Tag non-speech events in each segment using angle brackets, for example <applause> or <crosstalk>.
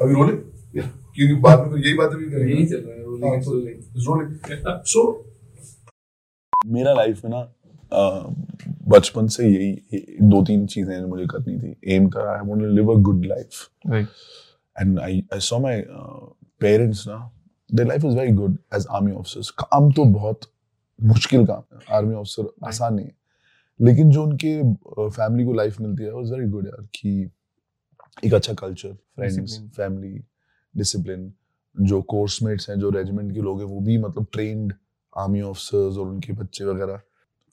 अभी रोलिंग क्योंकि बाद में तो यही बातें भी करेंगे यही चल रहा है rolling हाँ, and तो. रोलिंग सो मेरा लाइफ में ना बचपन से यही दो तीन चीज़ें मुझे करनी थी। एम करा I want to live a good life and I I saw my parents ना their life is very good as army officers काम तो बहुत मुश्किल काम है। आर्मी ऑफिसर आसान नहीं है। लेकिन जो उनके फैमिली को लाइफ मिलती है वाज वेरी गुड यार कि एक अच्छा कल्चर फ्रेंड्स फैमिली डिसिप्लिन जो कोर्समेट्स हैं जो रेजिमेंट के लोग हैं वो भी मतलब ट्रेन्ड आर्मी ऑफिसर्स और उनके बच्चे वगैरह।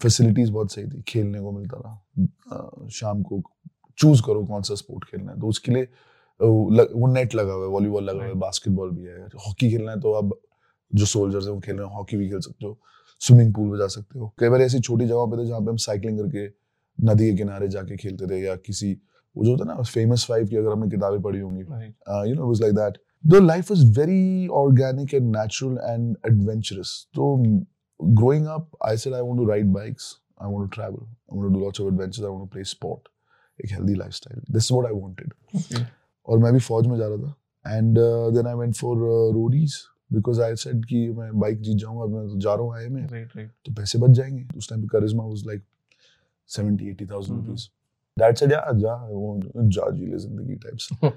फैसिलिटीज़ बहुत सही थी खेलने को मिलता था शाम को चूज़ करो कौन सा स्पोर्ट खेलना है। तो उसके लिए वो नेट लगा हुआ है वॉलीबॉल लगा हुआ है बास्केटबॉल भी है। हॉकी खेलना है तो अब जो सोल्जर्स हैं वो खेल रहे हैं हॉकी भी खेल सकते हो। स्विमिंग पूल में जा सकते हो। कई बार ऐसी छोटी जगह पे थे जहाँ पे हम साइकिलिंग करके नदी के किनारे जाके खेलते थे या किसी वो जो होता है फ़ेमस फाइव की अगर हमने किताबें पढ़ी होंगी। You know like that the life is very organic and natural and adventurous तो growing up I I want to ride bikes I want to travel I want to do lots of adventures I want to play sport एक healthy lifestyle this is what I wanted और मैं भी फौज में जा रहा था। And then I went for Roadies because I said कि मैं बाइक जीत जाऊँगा मैं तो जा रहा हूँ आई में right, right. तो पैसे बच जाएँगे। उस time Karizma was like seventy eighty thousand rupees dad said yeah. जा वो जा जी ले ज़िंदगी types. <laughs>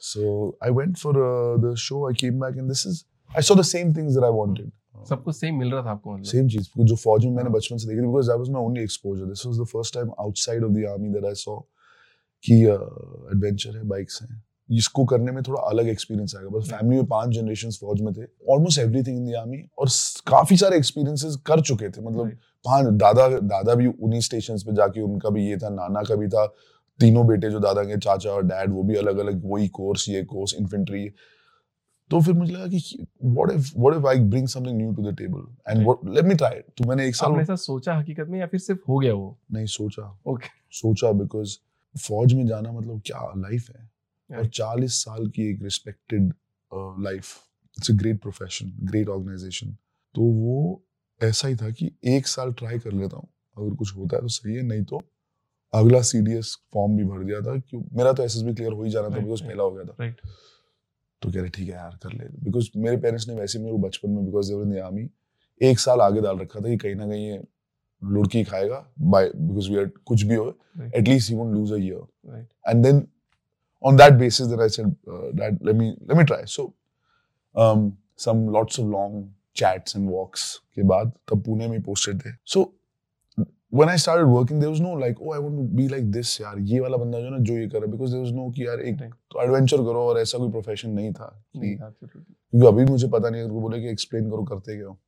So i went for uh, the show. I came back and this is i saw the same things that i wanted. सब कुछ सेम मिल रहा था आपको मतलब. सेम चीज़ जो फौज में मैंने हाँ. बचपन से देखी थी because that was my only exposure this was the first time outside of the army that I saw कि एडवेंचर है बाइक्स हैं। इसको करने में थोड़ा अलग एक्सपीरियंस आएगा। बस फैमिली में पाँच जनरेशन फौज में थे। Almost everything in the army और काफ़ी सारे एक्सपीरियंसेस कर चुके थे। मतलब पाँच दादा दादा भी उन्हीं स्टेशन पे जाके उनका भी ये था नाना का भी था। तीनों बेटे जो दादा के चाचा और डैड वो भी अलग अलग वही कोर्स ये कोर्स इन्फेंट्री तो फिर मुझे लगा कि what if what if I bring something new to the table and what let me try तो मैंने एक साल आपने ऐसा सोचा हकीकत में या फिर सिर्फ़ हो गया वो? नहीं सोचा। Okay okay. सोचा बिकॉज़ फौज में जाना मतलब क्या लाइफ है? और Right. चालीस साल की एक respected life it's a great profession great organization तो वो ऐसा ही था कि एक साल ट्राई कर लेता हूँ अगर कुछ होता है तो सही है नहीं तो अगला सी फॉर्म भी भर दिया था क्यों मेरा तो एस क्लियर हो ही जाना था बिकॉज़. पहला हो गया था तो कह रहे ठीक है यार कर ले बिकॉज़ मेरे पेरेंट्स ने वैसे मेरे को बचपन में बिकॉज़ देवर द आर्मी एक साल आगे डाल रखा था कि कहीं ना कहीं ये लुड़की खाएगा बाय बिकॉज़ वी कुछ भी हो Right. at least he won't lose a year. On that basis, then I said, uh, Dad, let me let me try. So, um, some lots of long chats and walks के बाद तब पुणे में posted थे. So when I started working, there was no like, oh, I want to be like this यार ये वाला बंदा जो है ना जो ये कर रहा है because there was no कि यार एक. तो एडवेंचर करो और ऐसा कोई प्रोफेशन नहीं था. क्योंकि अभी मुझे पता नहीं है उनको बोले कि एक्सप्लेन करो करते क्या हो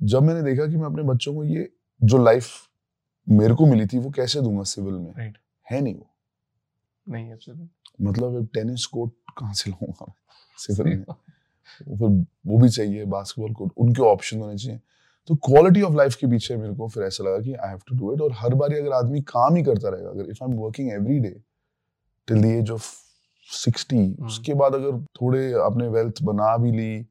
जब मैंने देखा कि मैं अपने बच्चों को ये जो लाइफ मेरे को मिली थी वो कैसे दूँगा सिविल में Right. है नहीं वो नहीं. मतलब अब टेनिस कोर्ट कहाँ से लाऊँगा सिविल में वो फिर वो भी चाहिए बास्केटबॉल कोर्ट उनके ऑप्शन होने चाहिए। तो क्वालिटी ऑफ़ लाइफ के पीछे मेरे को फिर ऐसा लगा कि I have to do it और हर बार अगर आदमी काम ही करता रहेगा अगर if I am working every day till the age of sixty उसके बाद अगर थोड़े आपने वेल्थ बना भी ली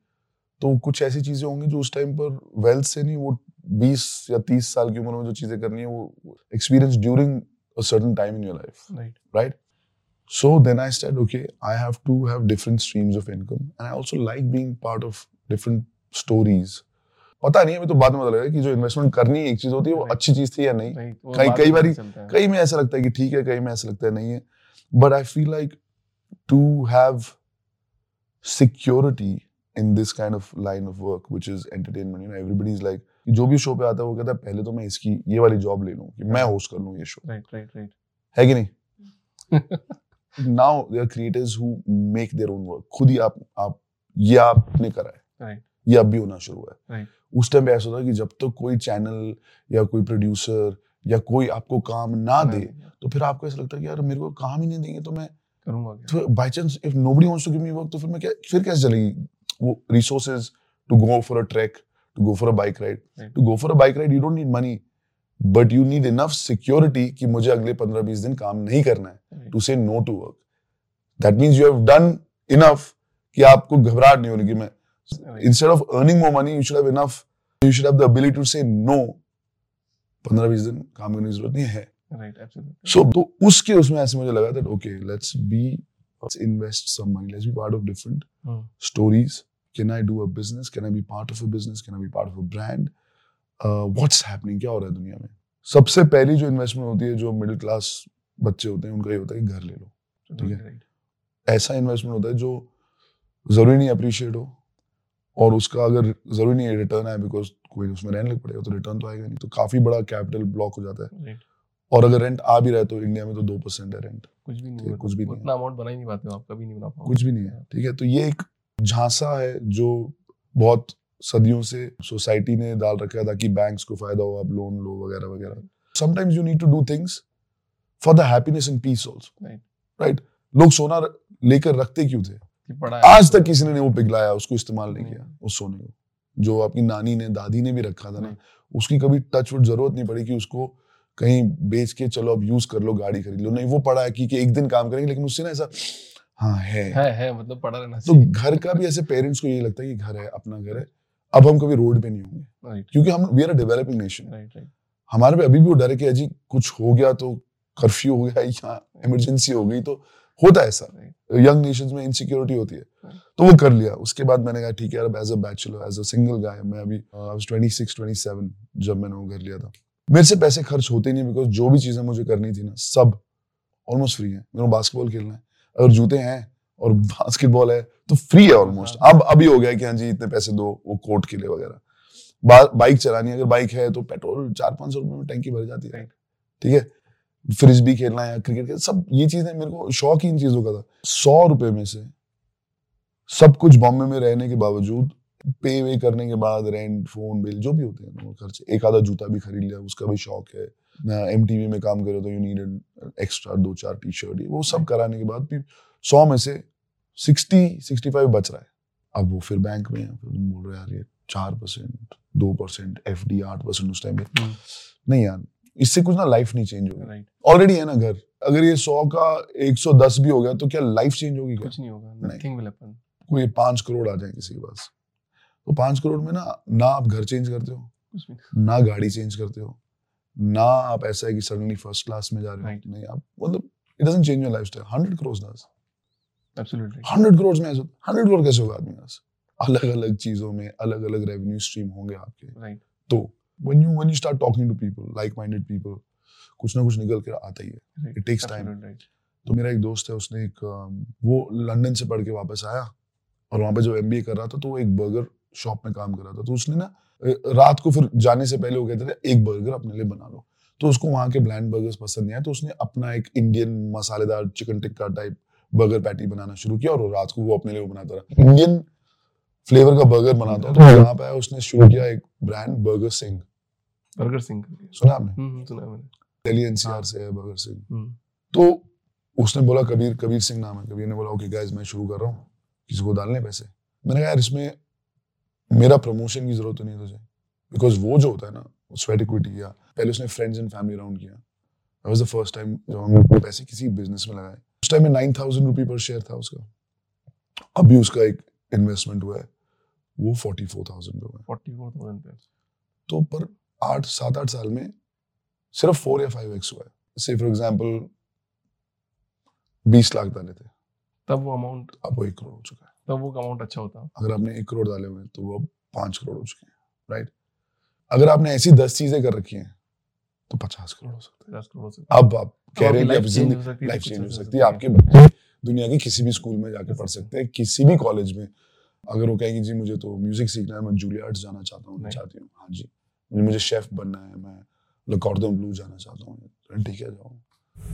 तो कुछ ऐसी चीज़ें होंगी जो उस टाइम पर वेल्थ से नहीं वो बीस या तीस साल की उम्र में जो चीज़ें करनी है वो experience during a certain time in your life Right. So then I said, okay, I have to have different streams of income, and I also like being part of different stories. पता नहीं अभी तो बाद में पता लगा कि जो इन्वेस्टमेंट करनी एक चीज़ होती है वो. अच्छी चीज़ थी या नहीं. वो कई बारी. कई में ऐसा लगता है कि ठीक है कई में ऐसा लगता है नहीं है but I feel like to have security in this kind of line of work which is entertainment you know everybody is like जो भी शो पे आता है वो कहता है पहले तो मैं इसकी ये वाली जॉब ले लूँ कि मैं होस्ट कर लूँ ये शो Right. Right. Right. है कि नहीं <laughs> now there creators who make their own work खुद ही आप आप ये आपने करा है। Right. ये अब भी होना शुरू हुआ है। Right. उस टाइम पे ऐसा होता कि जब तक तो कोई चैनल या कोई प्रोड्यूसर या कोई आपको काम ना दे तो फिर आपको ऐसा लगता है कि यार मेरे को काम ही नहीं देंगे तो मैं करूँगा by chance if nobody wants to give me work तो फिर मैं क्या फिर कैसे चलेगी? वो resources to go for a track to go for a bike ride to go for a bike ride you don't need money but you need enough security कि मुझे अगले पंद्रह बीस दिन काम नहीं करना है to say no to work that means you have done enough कि आपको घबराहट नहीं होगी मैं instead of earning more money you should have enough you should have the ability to say no पंद्रह बीस दिन काम करने की ज़रूरत नहीं है। सो तो उसके उसमें ऐसे मुझे लगा that okay let's be let's invest some money let's be part of different stories can I do a business can I be part of a business can I be part of a brand uh, what's क्या हो रहा है दुनिया में? सबसे पहली जो investment होती है जो मिडिल क्लास बच्चे होते हैं उनका ये होता है कि घर ले लो ठीक है। ऐसा इन्वेस्टमेंट होता है जो ज़रूरी नहीं अप्रिशिएट हो और उसका अगर ज़रूरी नहीं रिटर्न आए बिकॉज़ कोई उसमें रहने लग पड़ेगा तो रिटर्न तो आएगा नहीं। तो काफ़ी बड़ा कैपिटल ब्लॉक हो जाता है। और अगर रेंट आ भी रहा है तो इंडिया में तो दो परसेंट है रेंट कुछ भी नहीं है, कुछ भी नहीं उतना अमाउंट बना ही नहीं पाते आप कभी नहीं बना पाओगे। कुछ भी नहीं है ठीक है? तो ये एक झांसा है जो बहुत सदियों से सोसाइटी ने डाल रखा था ताकि बैंक्स को फ़ायदा हो आप लोन लो वगैरह वगैरह। Sometimes you need to do things for the happiness and peace also right लोग सोना लेकर रखते क्यों थे? कि आज तक किसी ने वो पिघलाया उसको इस्तेमाल नहीं नहीं। किया उस सोने को। जो आपकी नानी ने दादी ने भी रखा था ना उसकी कभी टच वुड ज़रूरत नहीं पड़ी कि उसको कहीं बेच के चलो अब यूज़ कर लो गाड़ी खरीद लो। नहीं वो पड़ा है कि, कि एक दिन काम करेंगे लेकिन उससे ना ऐसा हाँ है। है है मतलब पड़ा रहना तो घर का भी ऐसे पेरेंट्स को ये लगता है कि घर है अपना घर है। अब हम कभी रोड पे नहीं होंगे। राइट क्योंकि हम we are developing nation right right हमारे पे अभी भी वो डर है कि अजी कुछ हो गया तो कर्फ्यू हो गया या इमरजेंसी हो गई तो होता है ऐसा। यंग नेशंस में इनसिक्योरिटी होती है। Right. तो वो कर लिया। उसके बाद मैंने कहा ठीक है यार as a bachelor as a single guy मैं अभी आई वाज 26 27 जब मैंने वो कर लिया था। मेरे से पैसे खर्च होते नहीं बिकॉज़ जो भी चीज़ें मुझे करनी थी ना सब ऑलमोस्ट फ्री है। मेरे को बास्केटबॉल खेलना है। अगर जूते हैं और <laughs> बास्केटबॉल है तो फ्री है ऑलमोस्ट अब अभी हो गया कि हाँ जी इतने पैसे दो वो कोर्ट के लिए वगैरह। बाइक चलानी है अगर बाइक है तो पेट्रोल चार पाँच सौ रुपए में टंकी भर जाती है। ठीक है? फ्रिज भी खेलना है क्रिकेट खेल सब ये चीज़ें मेरे को शौक ही इन चीज़ों का था। सौ रुपए में से सब कुछ बॉम्बे में रहने के बावजूद पे वे करने के बाद रेंट फ़ोन बिल जो भी होते हैं ना, वो खर्चे। एक आधा जूता भी खरीद लिया उसका भी शौक है। एम में काम करो तो यू नीड एक्स्ट्रा दो चार टी शर्ट वो सब कराने के बाद भी सौ में से सिक्सटी सिक्सटी फाइव बच रहा है। अब वो फिर बैंक में है फिर तुम बोल रहे यार ये चार परसेंट दो परसेंट एफ़ डी आठ परसेंट उस टाइम पे। हम्म। नहीं यार इससे कुछ ना लाइफ नहीं चेंज होगी। ऑलरेडी है ना घर। अगर ये सौ का एक सौ दस भी हो गया तो क्या लाइफ चेंज होगी कुछ नहीं होगा। नहीं। नथिंग कोई पाँच करोड़ आ जाए किसी के पास। तो पाँच करोड़ में ना ना आप घर चेंज करते हो ना गाड़ी चेंज करते हो ना आप ऐसा है कि सडनली फ़र्स्ट क्लास में जा रहे हो Right. नहीं आप मतलब it doesn't change your lifestyle hundred crore does hundred crore में ऐसा हंड्रेड करोड़ कैसे होगा आदमी पास? अलग अलग चीज़ों में अलग अलग रेवेन्यू स्ट्रीम होंगे आपके। राइट तो when you when you start talking to people like minded people कुछ ना कुछ निकल कर आता ही है। Takes time. राइट तो मेरा एक दोस्त है उसने एक वो लंदन से पढ़ के वापस आया और वहाँ पे जब एमबीए कर रहा था तो वो एक बर्गर शॉप में काम कर रहा था। तो उसने ना रात को फिर जाने से पहले वो कहते थे एक बर्गर अपने लिए बना लो। तो उसको वहाँ के ब्लैंड बर्गर्स पसंद नहीं आए तो उसने अपना एक इंडियन मसालेदार chicken tikka type burger patty बनाना शुरू किया और रात को वो अपने लिए वो बनाता रहा। इंडियन फ्लेवर का बर्गर बनाता तो यहाँ पे उसने शुरू किया एक brand Burger Singh Burger Singh सुना आपने? हम्म हम्म, सुना मैंने। दिल्ली एनसीआर से है बर्गर सिंह हम्म। तो उसने बोला कबीर कबीर सिंह नाम है। कबीर ने बोला ओके गाइस मैं शुरू कर रहा हूँ। किसी को डालने पैसे? मैंने कहा यार इसमें मेरा प्रमोशन की ज़रूरत नहीं तुझे। बिकॉज़ वो जो होता है ना स्वेट इक्विटी किया पहले उसने फ्रेंड्स एंड फैमिली राउंड किया। First time जब अपने पैसे किसी बिज़नेस में लगाए। उस टाइम में नाइन थाउज़ेंड रुपी पर शेयर था उसका। अभी उसका एक इन्वेस्टमेंट हुआ है वो फोर्टी फोर थाउज़ेंड पे हुआ है। 44000 पे। तो पर आठ सात आठ साल में सिर्फ़ फोर या फाइव एक्स हुआ है। से फॉर एग्ज़ाम्पल बीस लाख डाले थे। तब वो अमाउंट अब वो एक करोड़ हो चुका है। तब वो अमाउंट अच्छा होता। अगर आपने एक करोड़ डाले हुए तो वो अब पाँच करोड़ हो चुके हैं राइट अगर आपने ऐसी दस चीज़ें कर रखी हैं तो पचास करोड़ हो सकते करोड़ हैं अब आप कह रहे हैं कि लाइफ अब चेंज ज़िंदगी हो सकती है लाइफ तो चेंज हो हो सकती है। आपके बच्चे दुनिया के किसी भी स्कूल में जाके पढ़ सकते हैं किसी भी कॉलेज में। अगर वो कहेंगे जी मुझे तो म्यूज़िक सीखना है मैं जूलियार्ड जाना चाहता हूँ चाहती हूँ। हाँ जी मुझे मुझे शेफ बनना है मैं लकॉर्डन ब्लू जाना चाहता हूँ। ठीक है जाओ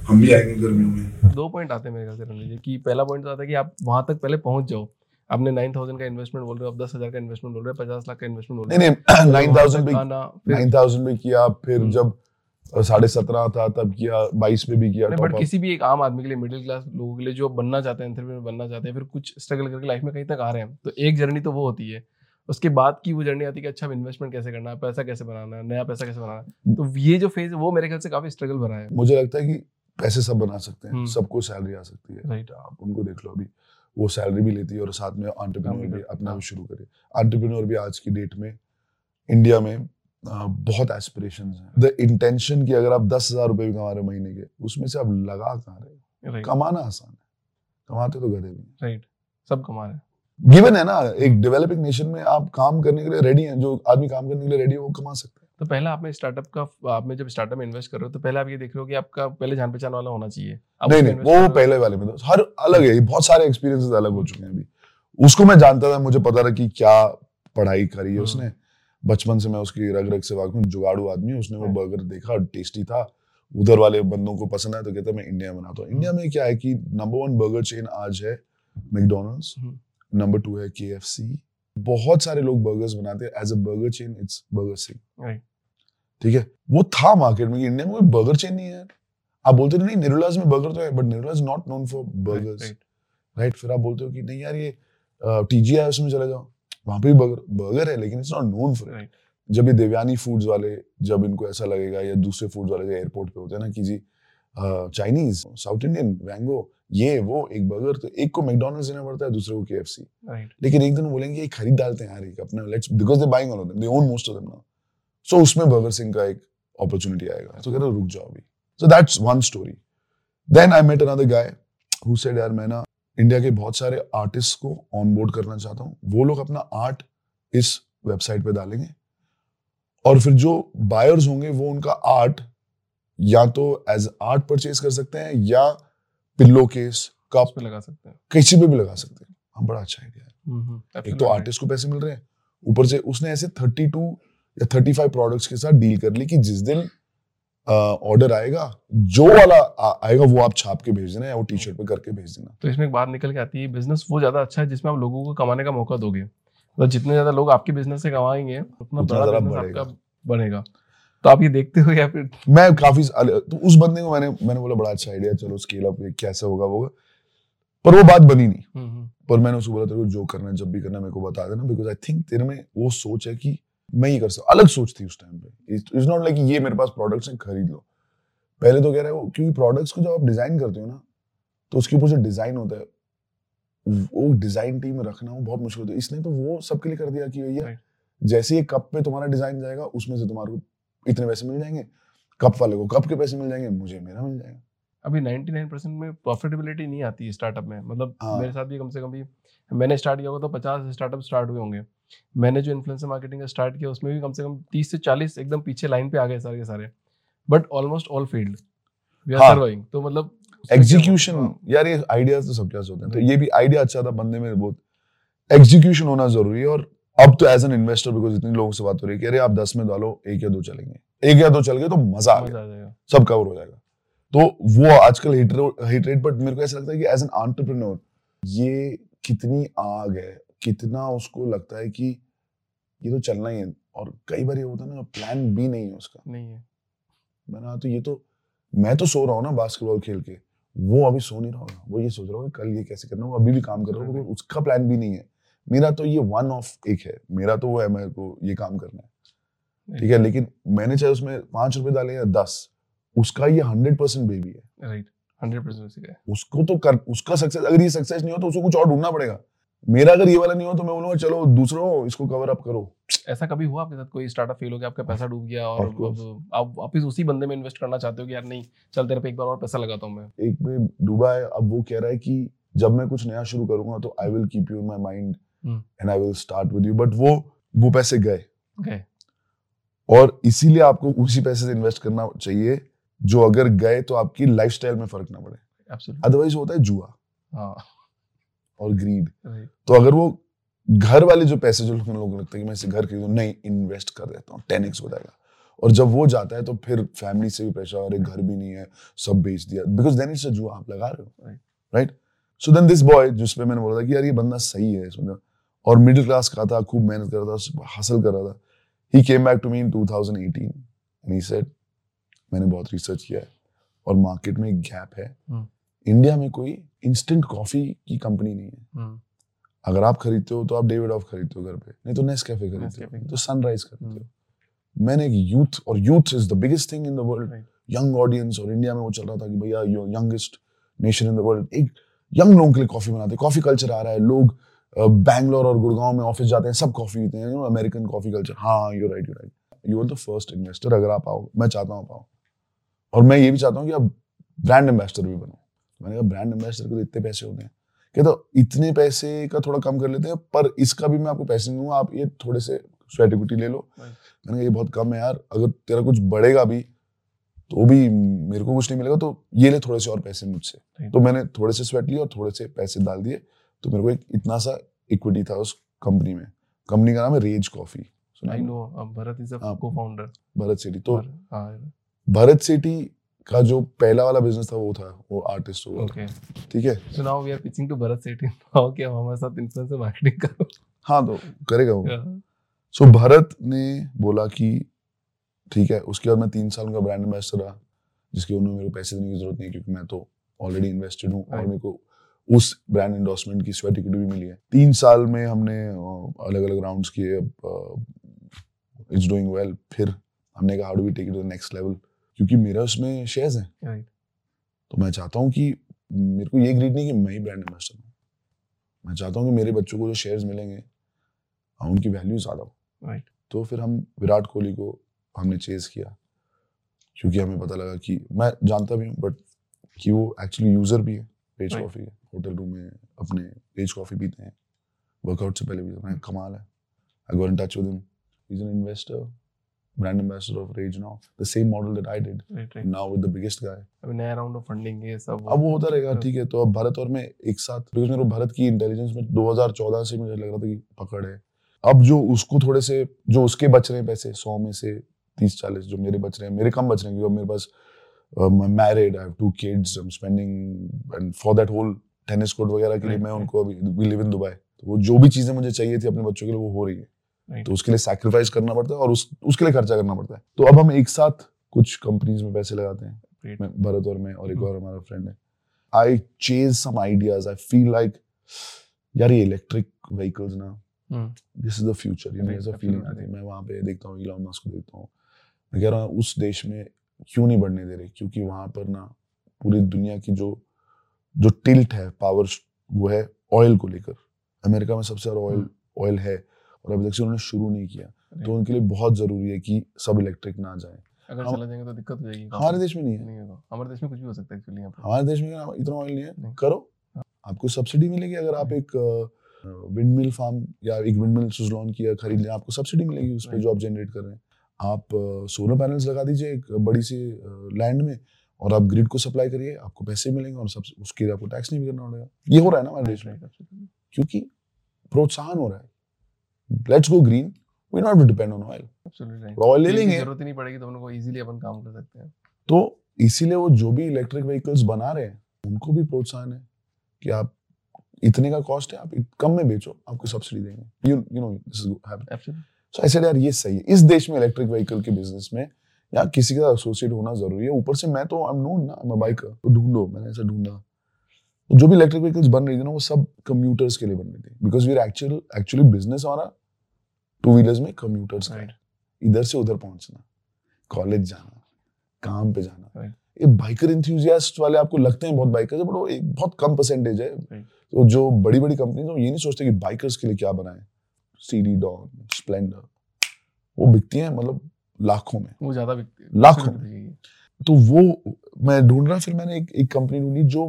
हम भी आएँगे गर्मियों में। दो पॉइंट आते हैं मेरे ख्याल से जी कि पहला पॉइंट तो आता है कि आप वहाँ तक पहले पहुँच जाओ। आपने नाइन थाउज़ेंड का इन्वेस्टमेंट बोल रहे हो आप दस हज़ार का इन्वेस्टमेंट बोल रहे हो पचास लाख का इन्वेस्टमेंट बोल रहे हो। नहीं नाइन थाउज़ेंड पे नाइन थाउज़ेंड में किया फिर हम्म। जब साढ़े सत्रह था तब किया बाईस में भी किया नहीं बट किसी भी एक आम आदमी के लिए मिडिल क्लास लोगों के लिए जो बनना चाहते हैं एंथरप्रेन्योर बनना चाहते हैं फिर कुछ स्ट्रगल करके लाइफ में कहीं तक आ रहे हैं। तो एक जर्नी तो वो होती है। उसके बाद की वो जर्नी आती है कि अच्छा इन्वेस्टमेंट कैसे करना है पैसा कैसे बनाना है नया पैसा कैसे बनाना है। तो ये जो फ़ेज़ है वो मेरे ख्याल से काफ़ी स्ट्रगल भरा है। मुझे लगता है कि पैसे सब बना सकते हैं हम्म। सबको सैलरी आ सकती है। राइट आप उनको देख लो अभी वो सैलरी भी लेती है और साथ में काम भी अपना हाँ। भी शुरू करे। एंटरप्रेन्योर भी आज की डेट में इंडिया में बहुत एस्पिरेशन है। द इंटेंशन की अगर आप दस हज़ार रुपए भी कमा रहे हो महीने के उसमें से आप लगा कहाँ रहे हो? कमाना आसान है। कमाते तो गधे भी राइट सब कमा रहे हैं। गिवन है ना एक डेवलपिंग नेशन में आप काम करने के लिए रेडी हैं जो आदमी काम करने के लिए रेडी है वो कमा सकते हैं। तो पहले आपने स्टार्टअप का आपने जब स्टार्टअप में इन्वेस्ट कर रहे हो तो पहले आप ये देख रहे हो कि आपका पहले जान पहचान वाला होना चाहिए। नहीं नहीं वो हो। पहले वाले में तो हर अलग है बहुत सारे एक्सपीरियंसेस अलग हो चुके हैं अभी। उसको मैं जानता था मुझे पता था कि क्या पढ़ाई करी है हम्म। उसने। बचपन से मैं उसकी रग रग से वाकिफ हूँ जुगाड़ू आदमी उसने वो हाँ। बर्गर देखा टेस्टी था। उधर वाले बंदों को पसंद आया तो कहता मैं इंडिया में बनाता हूँ। इंडिया में क्या है कि नंबर वन बर्गर चेन आज है मैकडोनल्ड्स। नंबर टू है केएफसी बहुत सारे लोग बर्गर्स बनाते हैं as a burger chain it's Burger Singh ठीक है? वो था मार्केट में इंडिया में कोई बर्गर चेन नहीं है। आप बोलते नहीं निरुलाज में बर्गर तो है but Nirula's not known for burgers right right फिर आप बोलते हो कि नहीं यार ये टीजीआई उसमें चले जाओ। वहाँ पे भी बर्गर बर्गर है लेकिन it's not known for right जब ये देवयानी फूड्स वाले जब इनको ऐसा लगेगा या दूसरे फूड्स वाले जो एयरपोर्ट पे होते हैं ना कि जी चाइनीज़ साउथ इंडियन वैंगो ये वो एक बर्गर तो एक को मैकडोनल्ड्स देना पड़ता है दूसरे को केएफसी राइट लेकिन एक दिन बोलेंगे ये खरीद डालते हैं यार एक अपना let's because they buying all of them they own most of them now so उसमें बर्गर सिंह का एक अपॉर्चुनिटी आएगा. तो कह रहे रुक जाओ अभी. So that's one story then I met another guy who said यार मैं ना इंडिया के बहुत सारे आर्टिस्ट को ऑनबोर्ड करना चाहता हूँ। वो लोग अपना आर्ट इस वेबसाइट पे डालेंगे। और फिर जो बायर्स होंगे वो उनका आर्ट या तो एज आर्ट परचेज कर सकते हैं या पिल्लो केस कप पे लगा सकते हैं। किसी पे भी लगा सकते हैं। हाँ बड़ा अच्छा आइडिया है। हम्म, एक तो आर्टिस्ट को पैसे मिल रहे हैं। ऊपर से उसने ऐसे 32 या 35 प्रोडक्ट्स के साथ डील कर ली कि जिस दिन ऑर्डर आएगा जो वाला आएगा वो आप छाप के भेज देना या वो टी शर्ट पे करके भेज देना। तो इसमें एक बात निकल के आती है बिज़नेस वो ज़्यादा अच्छा है जिसमें आप लोगों को कमाने का मौका दोगे। मतलब जितने ज़्यादा लोग आपके बिज़नेस से कमाएँगे उतना बड़ा आपका बनेगा तो आप ये देखते हो या फिर मैं काफ़ी तो उस बंदे को मैंने मैंने बोला बड़ा अच्छा आइडिया चलो स्केल अप कैसे होगा वो होगा। पर वो बात बनी नहीं। हम्म, हम्म, पर मैंने उसको बोला तेरे को जो करना है जब भी करना है मेरे को बता देना बिकॉज़ आई थिंक तेरे में वो सोच है कि मैं ये कर सकता अलग सोच थी उस टाइम पे। इट्स नॉट लाइक ये मेरे पास प्रोडक्ट्स हैं खरीद लो। पहले तो कह रहे हो क्योंकि प्रोडक्ट्स को जब आप डिज़ाइन करते हो ना तो उसके ऊपर जो डिज़ाइन होता है वो डिज़ाइन टीम में रखना वो बहुत मुश्किल होता है। इसने तो वो सबके लिए कर दिया कि भैया Right. जैसे ये कप पे तुम्हारा डिज़ाइन जाएगा उसमें से तुम्हारे को इतने पैसे मिल जाएँगे कप वाले को कप के पैसे मिल जाएँगे मुझे मेरा मिल जाएगा। अभी 99% में प्रॉफिटेबिलिटी नहीं आती स्टार्टअप में। मतलब हाँ। मेरे साथ भी कम से कम भी मैंने स्टार्ट किया होगा तो 50 स्टार्टअप स्टार्ट हुए होंगे। मैंने जो इन्फ्लुएंसर मार्केटिंग का स्टार्ट किया उसमें भी कम से कम 30 से 40 एकदम पीछे लाइन पे आ गए सारे के सारे। But almost all failed we are. Serving तो मतलब एग्जीक्यूशन हाँ, यार ये आइडियाज़ तो सबके पास होते हैं। तो ये भी आइडिया अच्छा था बंदे में बहुत। एग्जीक्यूशन होना ज़रूरी है और अब तो एज एन इन्वेस्टर बिकॉज़ इतने लोगों से बात हो रही है कि अरे आप दस में डालो एक या दो चलेंगे। एक या दो चल गए तो मज़ा आ गया। जाएगा। सब कवर हो जाएगा। तो वो आजकल हिट रेट बट मेरे को ऐसा लगता है कि एज एन एंटरप्रेन्योर ये कितनी आग है। कितना उसको लगता है कि ये तो चलना ही है। और कई बार ये होता है ना प्लान भी नहीं है उसका। नहीं है। मैंने तो ये तो मैं तो सो रहा हूँ ना बास्केटबॉल खेल के। वो अभी सो नहीं रहा होगा। वो ये सोच रहा होगा कल ये कैसे करना वो अभी भी काम कर रहा होगा उसका प्लान भी नहीं है। मेरा तो ये वन ऑफ़ एक है। मेरा तो वो है मेरे को ये काम करना है। ठीक है लेकिन मैंने चाहे उसमें पाँच रुपए डाले या दस उसका ये हंड्रेड परसेंट बेबी है। राइट हंड्रेड परसेंट उसको तो कर उसका सक्सेस अगर ये सक्सेस नहीं हो तो उसको कुछ और ढूंढना पड़ेगा। मेरा अगर ये वाला नहीं हो तो मैं बोलूँगा चलो दूसरों इसको कवर अप करो. ऐसा कभी हुआ आपके साथ? कोई स्टार्टअप फेल हो गया आपका पैसा डूब गया और आप वापस उसी बंदे में इन्वेस्ट करना चाहते हो कि यार नहीं चल तेरे पे एक बार और पैसा लगाता हूँ मैं। एक में डूबा है अब वो कह रहा है कि जब मैं कुछ नया शुरू करूँगा तो I will keep you in my mind. And I will start with you but वो वो पैसे गए। गए। और इसीलिए आपको उसी पैसे से इन्वेस्ट करना चाहिए जो अगर गए तो आपकी लाइफस्टाइल में फ़र्क ना पड़े। एब्सोल्युटली अदरवाइज़ होता है जुआ। हाँ। और ग्रीड तो अगर वो घर वाले जो पैसे जो लोगों को लगता है कि मैं इसे घर खरीदूं नहीं इन्वेस्ट कर देता हूँ टेन एक्स हो जाएगा। और जब वो जाता है तो फिर फैमिली से भी प्रेशर अरे घर भी नहीं है सब बेच दिया। बिकॉज़ देन इट्स जुआ आप लगा रहे हो। Right so then this boy जिस पे मैंने बोला था कि यार ये बंदा सही है इसमें और मिडिल क्लास का था खूब मेहनत कर रहा था हासिल कर रहा था। He came back to me in 2018 and he said मैंने बहुत रिसर्च किया है और मार्केट में एक गैप है हम्म। इंडिया में कोई इंस्टेंट कॉफ़ी की कंपनी नहीं है। हम्म। अगर आप खरीदते हो तो आप डेविड ऑफ़ खरीदते हो घर पे नहीं तो नेस कैफ़े खरीदते। हो तो सनराइज खरीदते हम्म। हो। मैंने एक यूथ और youth is the biggest thing in the world young audience और इंडिया में वो चल रहा था कि भैया you youngest nation in the world एक यंग लोगों के लिए कॉफ़ी बनाते कॉफ़ी कल्चर आ रहा है। लोग बैंगलोर और गुड़गांव में ऑफ़िस जाते हैं सब कॉफ़ी पीते हैं। अमेरिकन कॉफ़ी कल्चर हाँ you right you right you are the first investor अगर आप आओ मैं चाहता हूँ आप आओ। और मैं ये भी चाहता हूँ कि आप ब्रांड एम्बेसडर भी बनो। मैंने कहा ब्रांड एम्बेसडर के तो इतने पैसे होते हैं। कहता इतने पैसे का थोड़ा कम कर लेते हैं पर इसका भी मैं आपको पैसे नहीं दूँगा आप ये थोड़े से स्वेट इक्विटी ले लो। मैंने कहा ये बहुत कम है यार अगर तेरा कुछ बढ़ेगा भी तो भी मेरे को कुछ नहीं मिलेगा तो ये ले थोड़े से और पैसे मुझसे। तो मैंने थोड़े से स्वेट लिए और थोड़े से पैसे डाल दिए तो मेरे को एक इतना सा इक्विटी था उस कंपनी में। कंपनी का नाम है Rage coffee I know Bharat is a हाँ। को-फाउंडर भरत सिटी तो हाँ भरत सिटी का जो पहला वाला बिज़नेस था वो था वो आर्टिस्ट हुआ ओके ठीक है? So now we are pitching to Bharat Sethi now कि आप हमारे साथ इन्फ्लुएंसर मार्केटिंग करो। हाँ तो करेगा वो। Yeah. सो भरत ने बोला कि ठीक है उसके बाद मैं तीन साल का ब्रांड एम्बेसडर रहा जिसके उन्होंने मेरे को पैसे देने की ज़रूरत नहीं क्योंकि मैं तो ऑलरेडी इन्वेस्टेड हूँ और मेरे को उस ब्रांड एंडोर्समेंट की स्वेट इक्विटी भी मिली है। तीन साल में हमने अलग अलग राउंड्स किए इट्स डूइंग वेल फिर हमने कहा how do we take it to the next level क्योंकि मेरा उसमें शेयर्स हैं। Right. तो मैं चाहता हूँ कि मेरे को ये ग्रीड नहीं कि मैं ही ब्रांड एम्बेसडर हूँ। मैं चाहता हूँ कि मेरे बच्चों को जो शेयर्स मिलेंगे हाँ, उनकी वैल्यू ज़्यादा हो। Right. तो फिर हम विराट कोहली को हमने चेज किया क्योंकि हमें पता लगा कि मैं जानता भी हूँ बट कि वो एक्चुअली यूज़र भी है पेज कॉफ़ी है होटल रूम में अपने पेज कॉफ़ी पीते हैं। वर्कआउट से पहले भी मैं कमाल है। I got in touch with him is an investor brand ambassador of Rage now the same model that I did right right now with the biggest guy अभी नया राउंड ऑफ़ फंडिंग ये सब अब वो होता रहेगा ठीक है तो अब भारत और मैं एक साथ बिकॉज़ मेरे को भारत की इंटेलिजेंस में 2014 से मुझे लग रहा था कि पकड़ है। अब जो उसको थोड़े से जो उसके बच रहे हैं पैसे सौ में से तीस चालीस जो मेरे बच रहे हैं मेरे कम बच रहे हैं क्योंकि मेरे पास married I have two kids I am spending and for that whole tennis court वगैरह के लिए Right, मैं right. उनको अभी वी लिव इन दुबई तो वो जो भी चीज़ें मुझे चाहिए थी अपने बच्चों के लिए वो हो रही है। Right. तो उसके लिए सैक्रिफाइस करना पड़ता है और उस उसके लिए खर्चा करना पड़ता है। तो अब हम एक साथ कुछ कंपनीज़ में पैसे लगाते हैं. मैं भरत और मैं और एक हम्म। और हमारा फ्रेंड है। I chase some ideas I feel like यार ये इलेक्ट्रिक व्हीकल्स ना this is the future you know Right, ऐसा फीलिंग. आती है। मैं वहाँ पे देखता हूँ इलॉन मस्क को देखता हूँ। मैं कह रहा हूँ उस देश में क्यों नहीं बढ़ने दे रहे? क्योंकि वहाँ पर ना पूरी दुनिया की जो जो टिल्ट है पावर वो है ऑयल को लेकर। अमेरिका में सबसे ज़्यादा ऑयल। ऑयल है। और अभी तक से उन्होंने शुरू नहीं किया। तो उनके लिए बहुत ज़रूरी है कि सब इलेक्ट्रिक ना जाए। अगर चला जाएँगे तो दिक्कत हो जाएगी। हमारे देश में नहीं है। नहीं हमारे देश में कुछ भी हो सकता है एक्चुअली हमारे देश में इतना ऑयल नहीं है। करो। हाँ। आपको सब्सिडी मिलेगी अगर आप एक विंड मिल फार्म या एक विंड मिल सुजलॉन की खरीद लें आपको सब्सिडी मिलेगी उस पर जो आप जनरेट कर रहे हैं। आप सोलर पैनल्स लगा दीजिए एक बड़ी सी लैंड में और आप ग्रिड को सप्लाई करिए आपको पैसे मिलेंगे और सब उसके लिए आपको टैक्स नहीं भी करना पड़ेगा। ये हो रहा है ना हमारे देश में? क्योंकि प्रोत्साहन हो रहा है। Let's go green we not depend on oil oil ले लेंगे। ज़रूरत ही नहीं पड़ेगी तो उनको इजीली अपन काम कर सकते हैं। तो इसीलिए वो जो भी इलेक्ट्रिक व्हीकल्स बना रहे हैं उनको भी प्रोत्साहन है कि आप इतने का कॉस्ट है आप कम में बेचो आपको सब्सिडी देंगे। You you know this is happen. So ऐसे यार ये सही है। इस देश में इलेक्ट्रिक व्हीकल के बिज़नेस में या किसी के साथ एसोसिएट होना ज़रूरी है। ऊपर से मैं तो आई एम नोन ना मैं बाइकर तो ढूंढो मैंने ऐसा ढूंढा। जो भी इलेक्ट्रिक व्हीकल्स बन रही थी ना वो सब कम्यूटर्स के लिए बन रही थी because we actual actually business हमारा टू व्हीलर्स में कम्यूटर्स Right. इधर से उधर पहुँचना कॉलेज जाना काम पे जाना Right. ये बाइकर इंथ्यूजियास्ट वाले आपको लगते हैं बहुत बाइकर्स है बट वो एक बहुत कम परसेंटेज है Right. तो जो बड़ी बड़ी कंपनी वो ये नहीं सोचते कि बाइकर्स के लिए क्या बनाए सीडी डॉन स्प्लेंडर वो बिकती हैं मतलब लाखों में वो ज़्यादा बिकती है लाखों बिकेगी। तो वो मैं ढूंढ रहा फिर मैंने एक एक कंपनी ढूंढी जो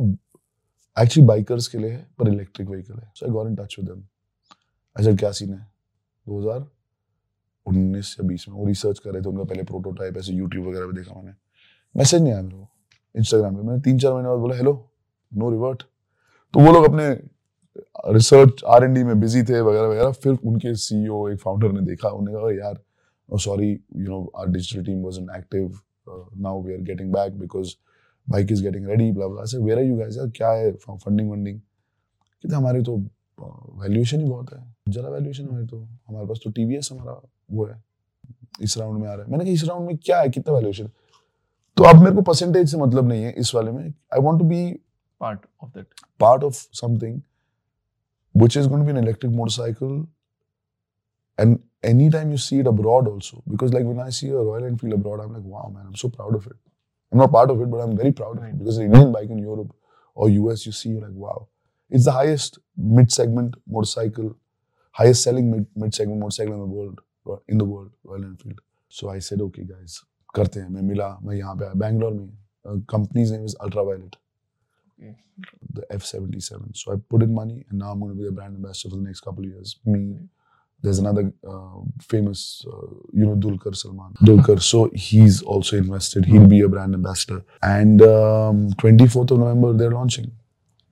एक्चुअली बाइकर्स के लिए है, पर इलेक्ट्रिक व्हीकल है. So I got in touch with them I said क्या सीन है? 2019 या 20 में वो रिसर्च कर रहे थे, उनका पहले प्रोटोटाइप ऐसे यूट्यूब वगैरह पे देखा मैंने. मैसेज नहीं आया मेरे को. इंस्टाग्राम पे. मैंने तीन चार महीने बाद बोला हेलो नो रिवर्ट तो वो लोग अपने रिसर्च आर एन डी में बिज़ी थे, वगैरह वगैरह. फिर उनके सीईओ एक फाउंडर ने देखा. उन्होंने कहा यार sorry you know our digital team was active now we are getting back because bike is getting ready blah blah say where are you guys यार क्या है फंडिंग वंडिंग कहते हमारी तो वैल्यूएशन ही बहुत है जरा वैल्यूएशन हमारी तो हमारे पास तो टीवीएस हमारा वो है इस राउंड में आ रहा है मैंने कहा इस राउंड में क्या है कितना वैल्यूएशन तो अब मेरे को परसेंटेज से मतलब नहीं है इस वाले में I want to be part of that part of something which is going to be an electric motorcycle and anytime you see it abroad also because like when i see a royal enfield abroad i'm like wow man i'm so proud of it i'm not part of it but i'm very proud of Right. it because an indian bike in europe or us you see you're like wow it's the highest mid-segment motorcycle highest selling mid mid-segment motorcycle in the world in the world royal enfield so i said okay guys करते हैं मैं मिला मैं यहाँ पे आया बैंगलोर में company's name is ultraviolet Okay. the F77. So I put in money, and now I'm going to be the brand ambassador for the next couple of years. Me, there's another uh, famous, uh, you know, Dulkar Salman. Dulkar. So he's also invested. He'll be a brand ambassador. And um, 24th of November, they're launching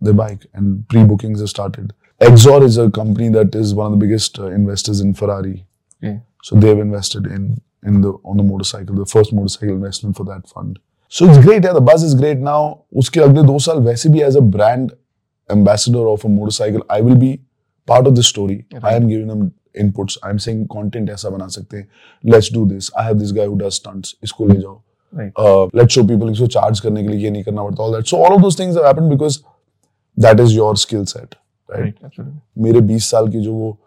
their bike, and pre-bookings have started. Exor is a company that is one of the biggest uh, investors in Ferrari. Okay. So they've invested in in the on the motorcycle, the first motorcycle investment for that fund. So it's great, yeah. The buzz is great now. उसके अगले दो साल वैसे भी as a brand ambassador of a motorcycle, I will be part of the story. I am giving them inputs. I'm saying content ऐसा बना सकते हैं. Let's do this. I have this guy who does stunts. इसको ले जाओ. Uh, let's show इसको charge करने के लिए ये नहीं करना पड़ता. All that. So all of those things have happened because that is your skill set, right? Right. मेरे 20 साल की जो वो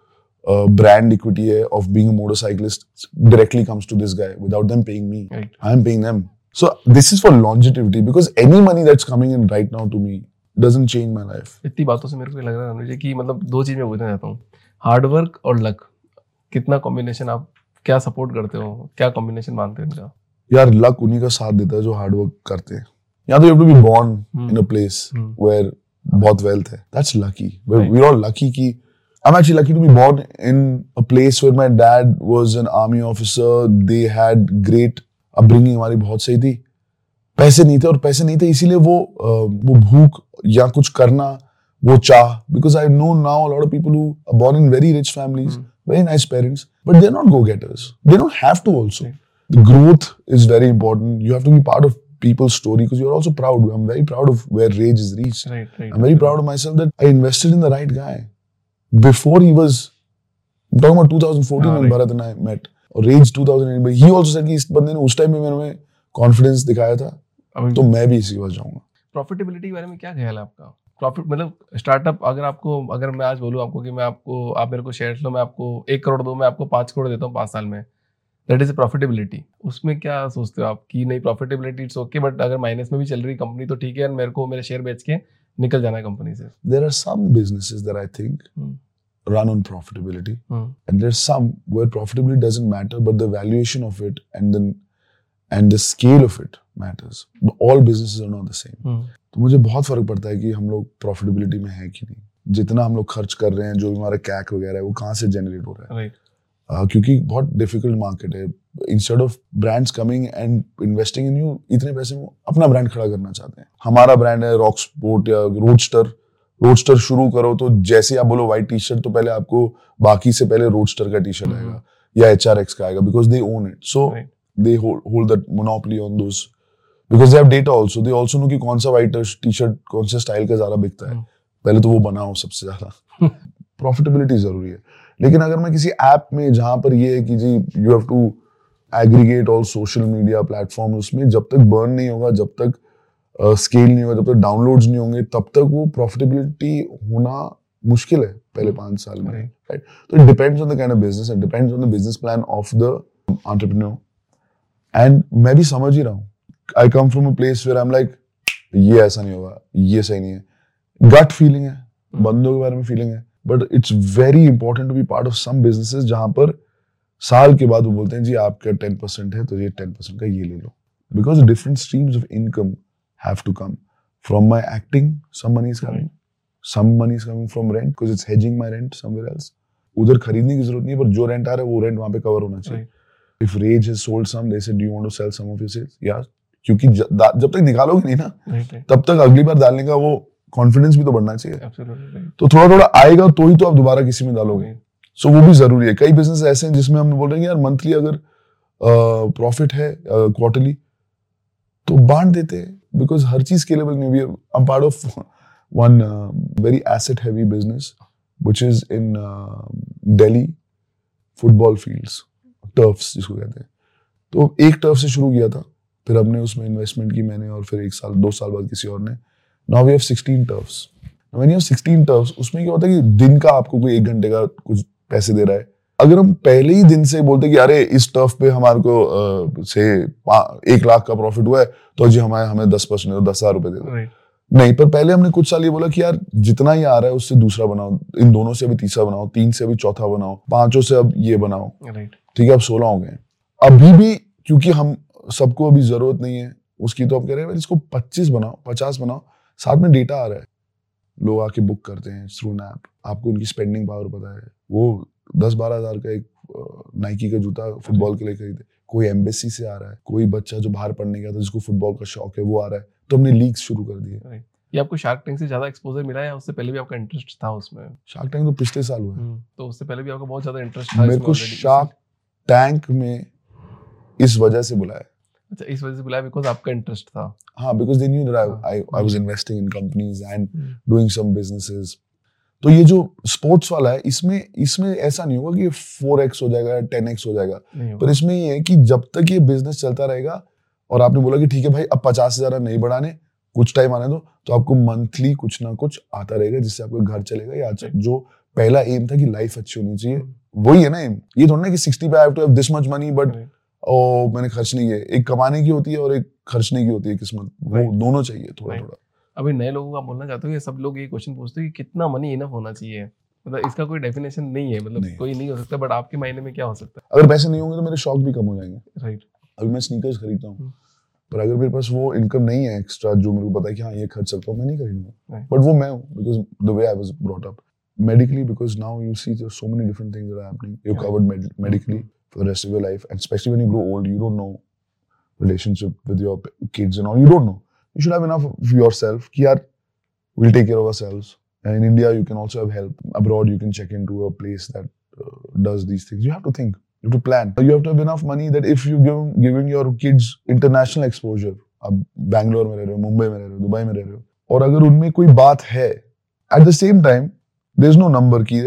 ब्रांड इक्विटी है of being a motorcyclist directly comes to this guy without them paying me I am paying them so this is for longevity because any money that's coming in right now to me doesn't change my life इतनी बातों से मेरे को लग रहा है अनुज जी कि मतलब दो चीज़ मैं पूछना चाहता हूँ हार्ड वर्क और लक कितना कॉम्बिनेशन आप क्या सपोर्ट करते हो क्या कॉम्बिनेशन मानते हो इनका यार लक उन्हीं का साथ देता है जो हार्ड वर्क करते हैं या तो you to be born. In a place. Where बहुत वेल्थ है that's lucky we are lucky कि I'm actually lucky to be born in a place where my dad was an army officer. They had great upbringing. हमारी बहुत सही थी पैसे नहीं थे और पैसे नहीं थे इसीलिए वो वो भूख या कुछ करना वो चाह because I know now lot of people who are born in very rich families very nice parents but they're not go getters they don't have to also Right. the growth is very important you have to be part of people's story because you're also proud i'm very proud of where rage is reached right right I'm very proud of myself that I invested in the right guy. Before he was, I'm talking about 2014 Ah, when right. Bharat and I met. Or Rage 2008. But he also said कि इस बंदे ने उस time में मेरे में confidence दिखाया था तो मैं भी इसी के पास जाऊँगा प्रॉफिटेबिलिटी के बारे में क्या ख्याल है आपका प्रॉफिट मतलब स्टार्टअप अगर आपको अगर मैं आज बोलूँ आपको कि मैं आपको आप मेरे को शेयर लो मैं आपको एक करोड़ दो मैं आपको पाँच करोड़ देता हूँ पाँच साल में दैट इज़ प्रॉफिटेबिलिटी उसमें क्या सोचते हो आप कि नहीं प्रॉफिटेबिलिटी इट्स ओके बट अगर माइनस में भी चल रही कंपनी तो ठीक है मेरे को मेरे शेयर बेच के निकल जाना है कंपनी से There are some businesses that I think Hmm. run on profitability. Hmm, And there's some where profitability doesn't matter, but the valuation of it and then and the scale of it all businesses are not the same. हम्म, तो मुझे बहुत फ़र्क पड़ता है कि हम लोग profitability में है कि नहीं। जितना हम लोग खर्च कर रहे हैं जो भी हमारा कैक वगैरह है वो कहाँ से जनरेट हो रहा है। राइट uh, क्योंकि बहुत डिफ़िकल्ट मार्केट है। Instead of brands coming and investing in you इतने पैसे में अपना ब्रांड खड़ा करना चाहते हैं। हमारा ब्रांड है रॉक स्पोर्ट या रोडस्टर रोडस्टर शुरू करो तो जैसे आप बोलो व्हाइट टी शर्ट तो पहले आपको बाकी से पहले रोडस्टर का टी शर्ट हम्म। आएगा या एच आर एक्स का आएगा because they own it so they hold that monopoly on those because they have data also they also know कि कौन सा व्हाइट टी शर्ट कौन से स्टाइल का ज़्यादा बिकता है। पहले तो वो बनाओ सबसे ज़्यादा। <laughs> प्रॉफिटेबिलिटी ज़रूरी है। लेकिन अगर मैं किसी ऐप में जहाँ पर ये है कि जी you have to aggregate all social media platform उसमें जब तक बर्न नहीं होगा जब तक स्केल uh, नहीं होगा जब तक डाउनलोड्स नहीं होंगे तब तक वो प्रॉफिटेबिलिटी होना मुश्किल है पहले पाँच साल में. राइट तो it depends on the kind of business it depends on the business plan of the entrepreneur and मैं भी समझ ही रहा हूँ। I come from a place where I am like ये ऐसा नहीं होगा ये सही नहीं है। गट फीलिंग है बंदों के बारे में फीलिंग है। But it's very important to be part of some businesses जहाँ पर साल के बाद वो बोलते हैं जी आपका टेन परसेंट है तो ये टेन परसेंट का ये ले लो। Because different streams of income have to come from my acting some money is coming some money is coming from rent because it's hedging my rent somewhere else उधर खरीदने की ज़रूरत नहीं है पर जो रेंट आ रहा है वो रेंट वहाँ पे कवर होना चाहिए. If rage has sold some they said you want to sell some of your sales या क्योंकि जब तक निकालोगे नहीं ना तब तक अगली बार डालने का वो कॉन्फिडेंस भी तो बढ़ना चाहिए। तो थोड़ा थोड़ा आएगा तो ही तो आप दोबारा किसी में डालोगे। सो वो भी ज़रूरी है। कई बिज़नेस ऐसे हैं जिसमें हम बोल रहे हैं यार मंथली अगर प्रॉफिट है क्वार्टरली तो बांट देते हैं। बिकॉज़ हर चीज़ स्केलेबल नहीं। हुई I part of one very asset heavy business which is in Delhi football fields turfs जिसको कहते हैं। तो एक टर्फ से शुरू किया था। फिर हमने उसमें इन्वेस्टमेंट की मैंने और फिर एक साल दो साल बाद किसी और ने। Now we have 16 turfs you have 16 turfs उसमें क्या होता है कि दिन का आपको कोई एक घंटे का कुछ पैसे दे रहा है। अगर हम पहले ही दिन से बोलते कि अरे इस टर्फ पे हमारे को से एक लाख का प्रॉफिट हुआ है तो जी हमारे हमें दस परसेंट दस हज़ार रुपए दे दो। नहीं पर पहले हमने कुछ साल ये बोला कि यार जितना ही आ रहा है उससे दूसरा बनाओ। इन दोनों से अभी तीसरा बनाओ तीन से अभी चौथा बनाओ पाँचों से अब ये बनाओ। ठीक है अब सोलह हो गए अभी भी क्योंकि हम सबको अभी ज़रूरत नहीं है उसकी तो आप कह रहे हैं "भाई, इसको पच्चीस बनाओ पचास बनाओ साथ में डेटा आ रहा है। लोग आके बुक करते हैं थ्रू एन ऐप आपको उनकी स्पेंडिंग पावर पता है। वो दस बारह हज़ार का एक नाइकी का जूता फुटबॉल के लिए खरीदे कोई एम्बेसी से आ रहा है कोई बच्चा जो बाहर पढ़ने गया था जिसको फुटबॉल का शौक है वो आ रहा है तो हमने लीग शुरू कर दिए। ये आपको शार्क टैंक से ज़्यादा एक्सपोजर मिला है या उससे पहले भी आपका इंटरेस्ट था उसमें? शार्क टैंक तो पिछले साल हुआ है। हम्म, तो उससे पहले भी आपका बहुत ज़्यादा इंटरेस्ट था मेरे को शार्क टैंक में इस वजह से बुलाया। अच्छा इस वजह से बुलाया बिकॉज़ आपका इंटरेस्ट था। हाँ because they knew that. I I was investing in companies and hmm. Doing some businesses तो ये जो स्पोर्ट्स वाला है इसमें इसमें ऐसा नहीं होगा कि फोर एक्स हो जाएगा टेन एक्स हो जाएगा। पर इसमें ये है कि जब तक ये बिज़नेस चलता रहेगा और आपने बोला कि ठीक है भाई अब पचास हज़ार नहीं बढ़ाने कुछ टाइम आने दो तो आपको मंथली कुछ ना कुछ आता रहेगा जिससे आपका घर चलेगा। या जो पहला एम था कि लाइफ अच्छी होनी चाहिए वही है ना एम ये थोड़ा ना कि सिक्सटी पे I have to have this much money but oh मैंने खर्च नहीं किया एक कमाने की होती है और एक खर्चने की होती है किस्मत। वो दोनों चाहिए थोड़ा थोड़ा। अभी नए लोगों को आप बोलना चाहते हो कि सब लोग ये क्वेश्चन पूछते हैं कि कितना मनी इनफ होना चाहिए? मतलब इसका कोई डेफिनेशन नहीं है मतलब नहीं। कोई नहीं हो सकता बट आपके मायने में क्या हो सकता है? अगर पैसे नहीं होंगे तो मेरे शौक भी कम हो जाएँगे। राइट अभी मैं स्नीकर्स खरीदता हूँ हम्म। पर अगर मेरे पास वो इनकम नहीं है एक्स्ट्रा जो मेरे को पता है कि हाँ ये खर्च सकता हूँ मैं नहीं खरीदूँगा। बट वो मैं हूँ because the way I was brought up medically because now you see there's so many different things that are happening. You're Yeah. covered med- medically. for the rest of your life and especially when you grow old you don't know relationship with your p- kids and all you don't know you should have enough of yourself ki yaar we'll take care of ourselves and in india you can also have help abroad you can check into a place that uh, does these things you have to think you have to plan you have to have enough money that if you give giving your kids international exposure आप बैंगलोर में रह रहे हो मुंबई में रह रहे हो Dubai में रह रहे हो और अगर उनमें कोई बात है at the same time there is no number की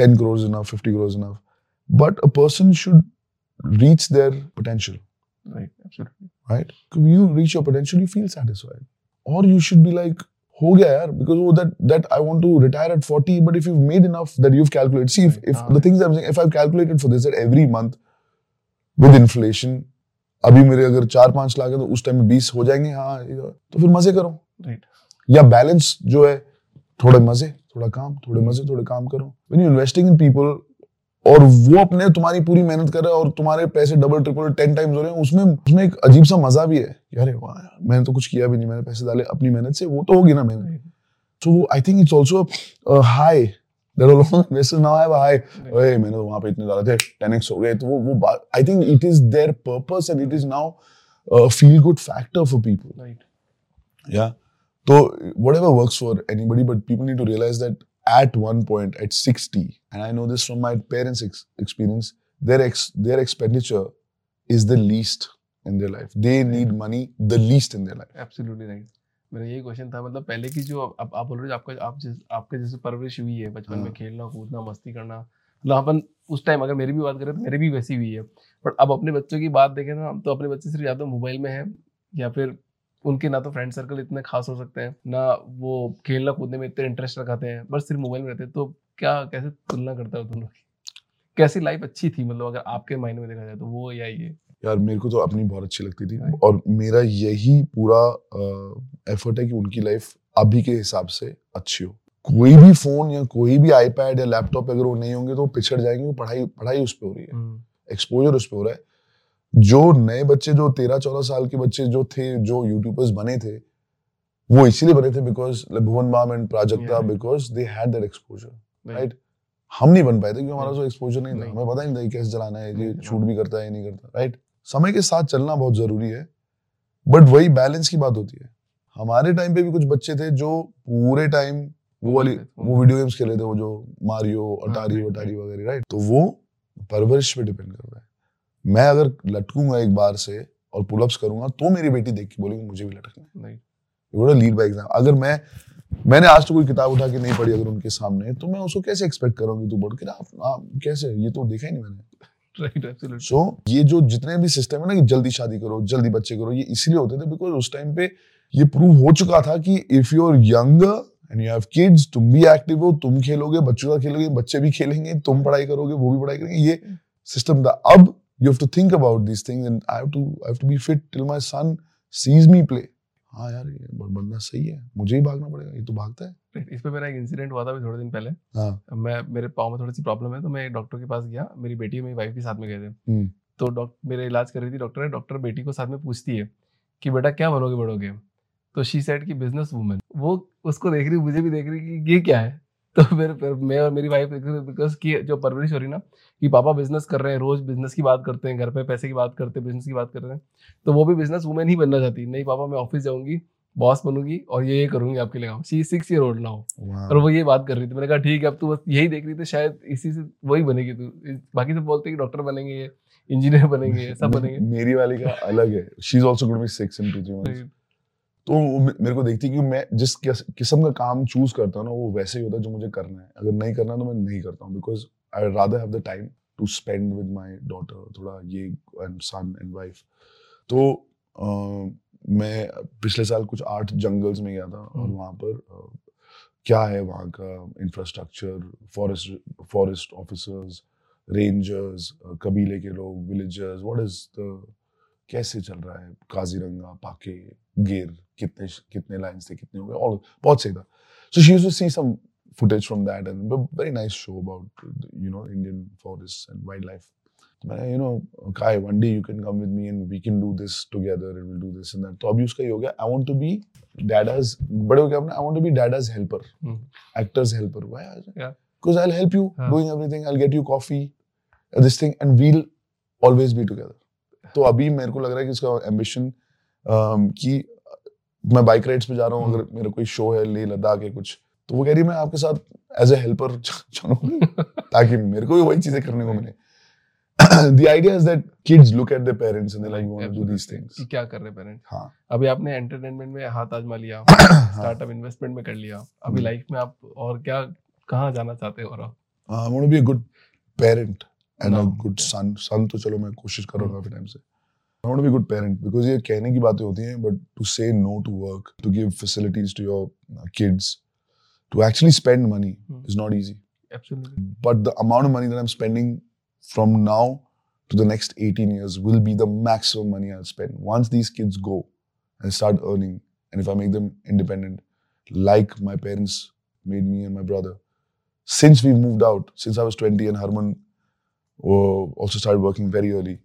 ten crore enough fifty crore enough But a person should reach their potential right absolutely right? When you reach your potential, you feel satisfied. Or you should be like, हो गया यार, because oh, that that I want to retire at 40, but if you've made enough that you've calculated, see if, if Ah. the things I'm saying, if I've calculated for this that every month with inflation, अभी मेरे अगर चार पांच लाख है तो उस time में बीस हो जाएंगे हाँ ये- तो फिर मजे करो राइट या बैलेंस जो है थोड़े मजे थोड़ा काम थोड़े मजे थोड़े काम करो when you investing in people और वो अपने तुम्हारी पूरी मेहनत कर रहा है और तुम्हारे पैसे डबल ट्रिपल टेन टाइम्स हो रहे हैं उसमें उसमें एक अजीब सा मज़ा भी है कि अरे वाह यार मैंने तो कुछ किया भी नहीं मैंने पैसे डाले अपनी मेहनत से वो तो होगी ना मेहनत। तो I think it's also high मैंने तो वहाँ पे इतने डाले थे 10x हो गए तो वो वो I think it is their purpose and it is now feel good factor for people right anybody, but people need to realize that at one point, at 60, and I know this from my parents' ex- experience, their ex- their expenditure is the least in their life. They need money the least in their life. Absolutely right मेरा यही question था मतलब पहले की जो अब आप बोल रहे हो आपका आप जिस आपके जैसे परवरिश हुई है बचपन में हाँ। खेलना कूदना मस्ती करना मतलब अपन उस टाइम अगर मेरी भी बात करें तो मेरी भी वैसी हुई है बट अब अपने बच्चों की बात देखें ना तो अपने बच्चे सिर्फ़ या तो मोबाइल में है या फिर उनके ना तो फ्रेंड सर्कल इतने खास हो सकते हैं ना वो खेलना कूदने में इतने इंटरेस्ट रखाते हैं बस सिर्फ़ मोबाइल में रहते हैं तो क्या कैसे तुलना करता है की? कैसी लाइफ अच्छी थी मतलब अगर आपके मायने में देखा जाए तो वो या ये? यार मेरे को तो अपनी बहुत अच्छी लगती थी और मेरा यही पूरा एफर्ट है कि उनकी लाइफ अभी के हिसाब से अच्छी हो। कोई भी फ़ोन या कोई भी आईपैड या लैपटॉप अगर वो नहीं होंगे तो पिछड़ जाएँगे पढ़ाई पढ़ाई उस पर हो रही है। एक्सपोजर उस पे हो रहा है। जो नए बच्चे जो तेरह चौदह साल के बच्चे जो थे जो यूट्यूबर्स बने थे वो इसीलिए बने थे because Bhuvan Bam and Prajakta because they had that exposure right हम नहीं बन पाए थे क्योंकि हमारा तो एक्सपोजर नहीं था। हमें पता ही नहीं था कैसे चलाना है ये शूट भी करता है ये नहीं करता राइट समय के साथ चलना बहुत ज़रूरी है बट वही बैलेंस की बात होती है। हमारे टाइम पे भी कुछ बच्चे थे जो पूरे टाइम वो वाली वो वीडियो गेम्स खेले थे वो जो मारियो अटारी वटारी वगैरह राइट तो वो परवरिश पे डिपेंड करता है। मैं अगर लटकूँगा एक बार से और पुलअप्स करूँगा तो मेरी बेटी देख के बोलेगी मुझे भी लटकना है. लीड बाय एग्ज़ाम अगर मैं मैंने आज तो कोई किताब उठा के नहीं पढ़ी अगर उनके सामने तो मैं उसको कैसे एक्सपेक्ट करूँगी तू बोल के आप- आप कैसे? ये तो देखा ही नहीं मैंने। राइट सो ये जो जितने भी सिस्टम है ना कि जल्दी शादी करो जल्दी बच्चे करो ये इसलिए होते थे बिकॉज़ उस टाइम पे ये प्रूव हो चुका था कि if you are younger and you have kids तुम भी एक्टिव हो तुम खेलोगे बच्चों का खेलोगे बच्चे भी खेलेंगे तुम पढ़ाई करोगे वो भी पढ़ाई करेंगे ये सिस्टम था। अब you have to think about this things and I have to I have to be fit till my son sees me play हाँ यार ये बंदा सही है। मुझे ही भागना पड़ेगा ये तो भागता है। इस पे मेरा एक इंसिडेंट हुआ था अभी थोड़े दिन पहले। हाँ। मैं मेरे पाँव में थोड़ी सी प्रॉब्लम है तो मैं एक डॉक्टर के पास गया। मेरी बेटी और मेरी वाइफ भी साथ में गए थे। हम्म। तो डॉक्टर मेरे इलाज कर रही थी डॉक्टर है डॉक्टर बेटी को साथ में पूछती है कि बेटा क्या बनोगे बड़ोगे तो शी सेड कि बिज़नेस वूमेन वो उसको देख रही मुझे भी देख रही कि ये क्या है? तो फिर फिर मैं और मेरी वाइफ बिकॉज़ की जो परवरिश हो रही ना कि पापा बिज़नेस कर रहे हैं रोज बिज़नेस की बात करते हैं घर पे पैसे की बात करते हैं बिज़नेस की बात करते हैं तो वो भी बिज़नेस वूमेन ही बनना चाहती नहीं पापा मैं ऑफ़िस जाऊँगी बॉस बनूँगी और ये ये करूँगी आपके लिए she six year old now और वो ये बात कर रही थी। मैंने कहा ठीक है अब तू बस यही देख रही थी शायद इसी से वही बनेगी तू। बाकी सब बोलते हैं कि डॉक्टर बनेंगे इंजीनियर बनेंगे सब <laughs> बनेंगे। मेरी वाली का अलग है। She is also going to be 6 in 2 3 months तो मेरे को देखती है कि मैं जिस किस्म का काम चूज़ करता हूँ ना वो वैसे ही होता है जो मुझे करना है अगर नहीं करना तो मैं नहीं करता हूँ because I rather have the time to spend with my daughter थोड़ा ये एंड सन एंड वाइफ तो अ, मैं पिछले साल कुछ आठ जंगल्स में गया था और हम्म। वहाँ पर अ, क्या है वहाँ का infrastructure forest forest officers rangers कबीले के लोग विलेजर्स व्हाट इज़ द कैसे चल रहा है? काजीरंगा पाके गिर कितने कितने लाइन थे कितने हुए? ऑल बहुत सही था। So she use to see some footage from that and very nice show about you know Indian forest and wild life मैंने यू नो कहा one day you can come with me and we can do this together and will do this and तो अभी उसका ही हो गया I want to be daddy's बड़े हो गया अपना I want to be daddy's helper actor's helper why या because I will help you doing everything I will get you coffee this thing and we will always be together तो अभी मेरे को लग रहा है कि इसका ambition um, कि मैं बाइक राइड्स पे जा रहा हूँ हम्म। अगर मेरा कोई शो है लेह लद्दाख है कुछ तो वो कह रही है मैं आपके साथ एज ए हेल्पर चलूँ ताकि मेरे को भी वही चीज़ें करने को मिले। <clears throat> The idea is that kids look at their parents and they're like, want to do these things. कि क्या कर रहे पेरेंट हाँ। अभी आपने एंटरटेनमेंट में हाथ आजमा लिया <clears throat> हाँ। स्टार्टअप इन्वेस्टमेंट में कर लिया अभी हम्म। लाइफ में आप और क्या कहाँ जाना चाहते हो और आप? Uh, I want to be a good a No. good son. Son तो चलो मैं कोशिश कर रहा हूँ Hmm. काफ़ी टाइम से. Want to be a good parent because ये कहने की बातें होती हैं but to say no to work, to give facilities to your uh, kids, to actually spend money Hmm. is not easy. Absolutely But the amount of money that I'm spending from now to the next 18 years will be the maximum money I'll spend. Once these kids go and start earning, and if I make them independent, like my parents made me and my brother, since we moved out, since I was 20 and Harman uh, also started working very early,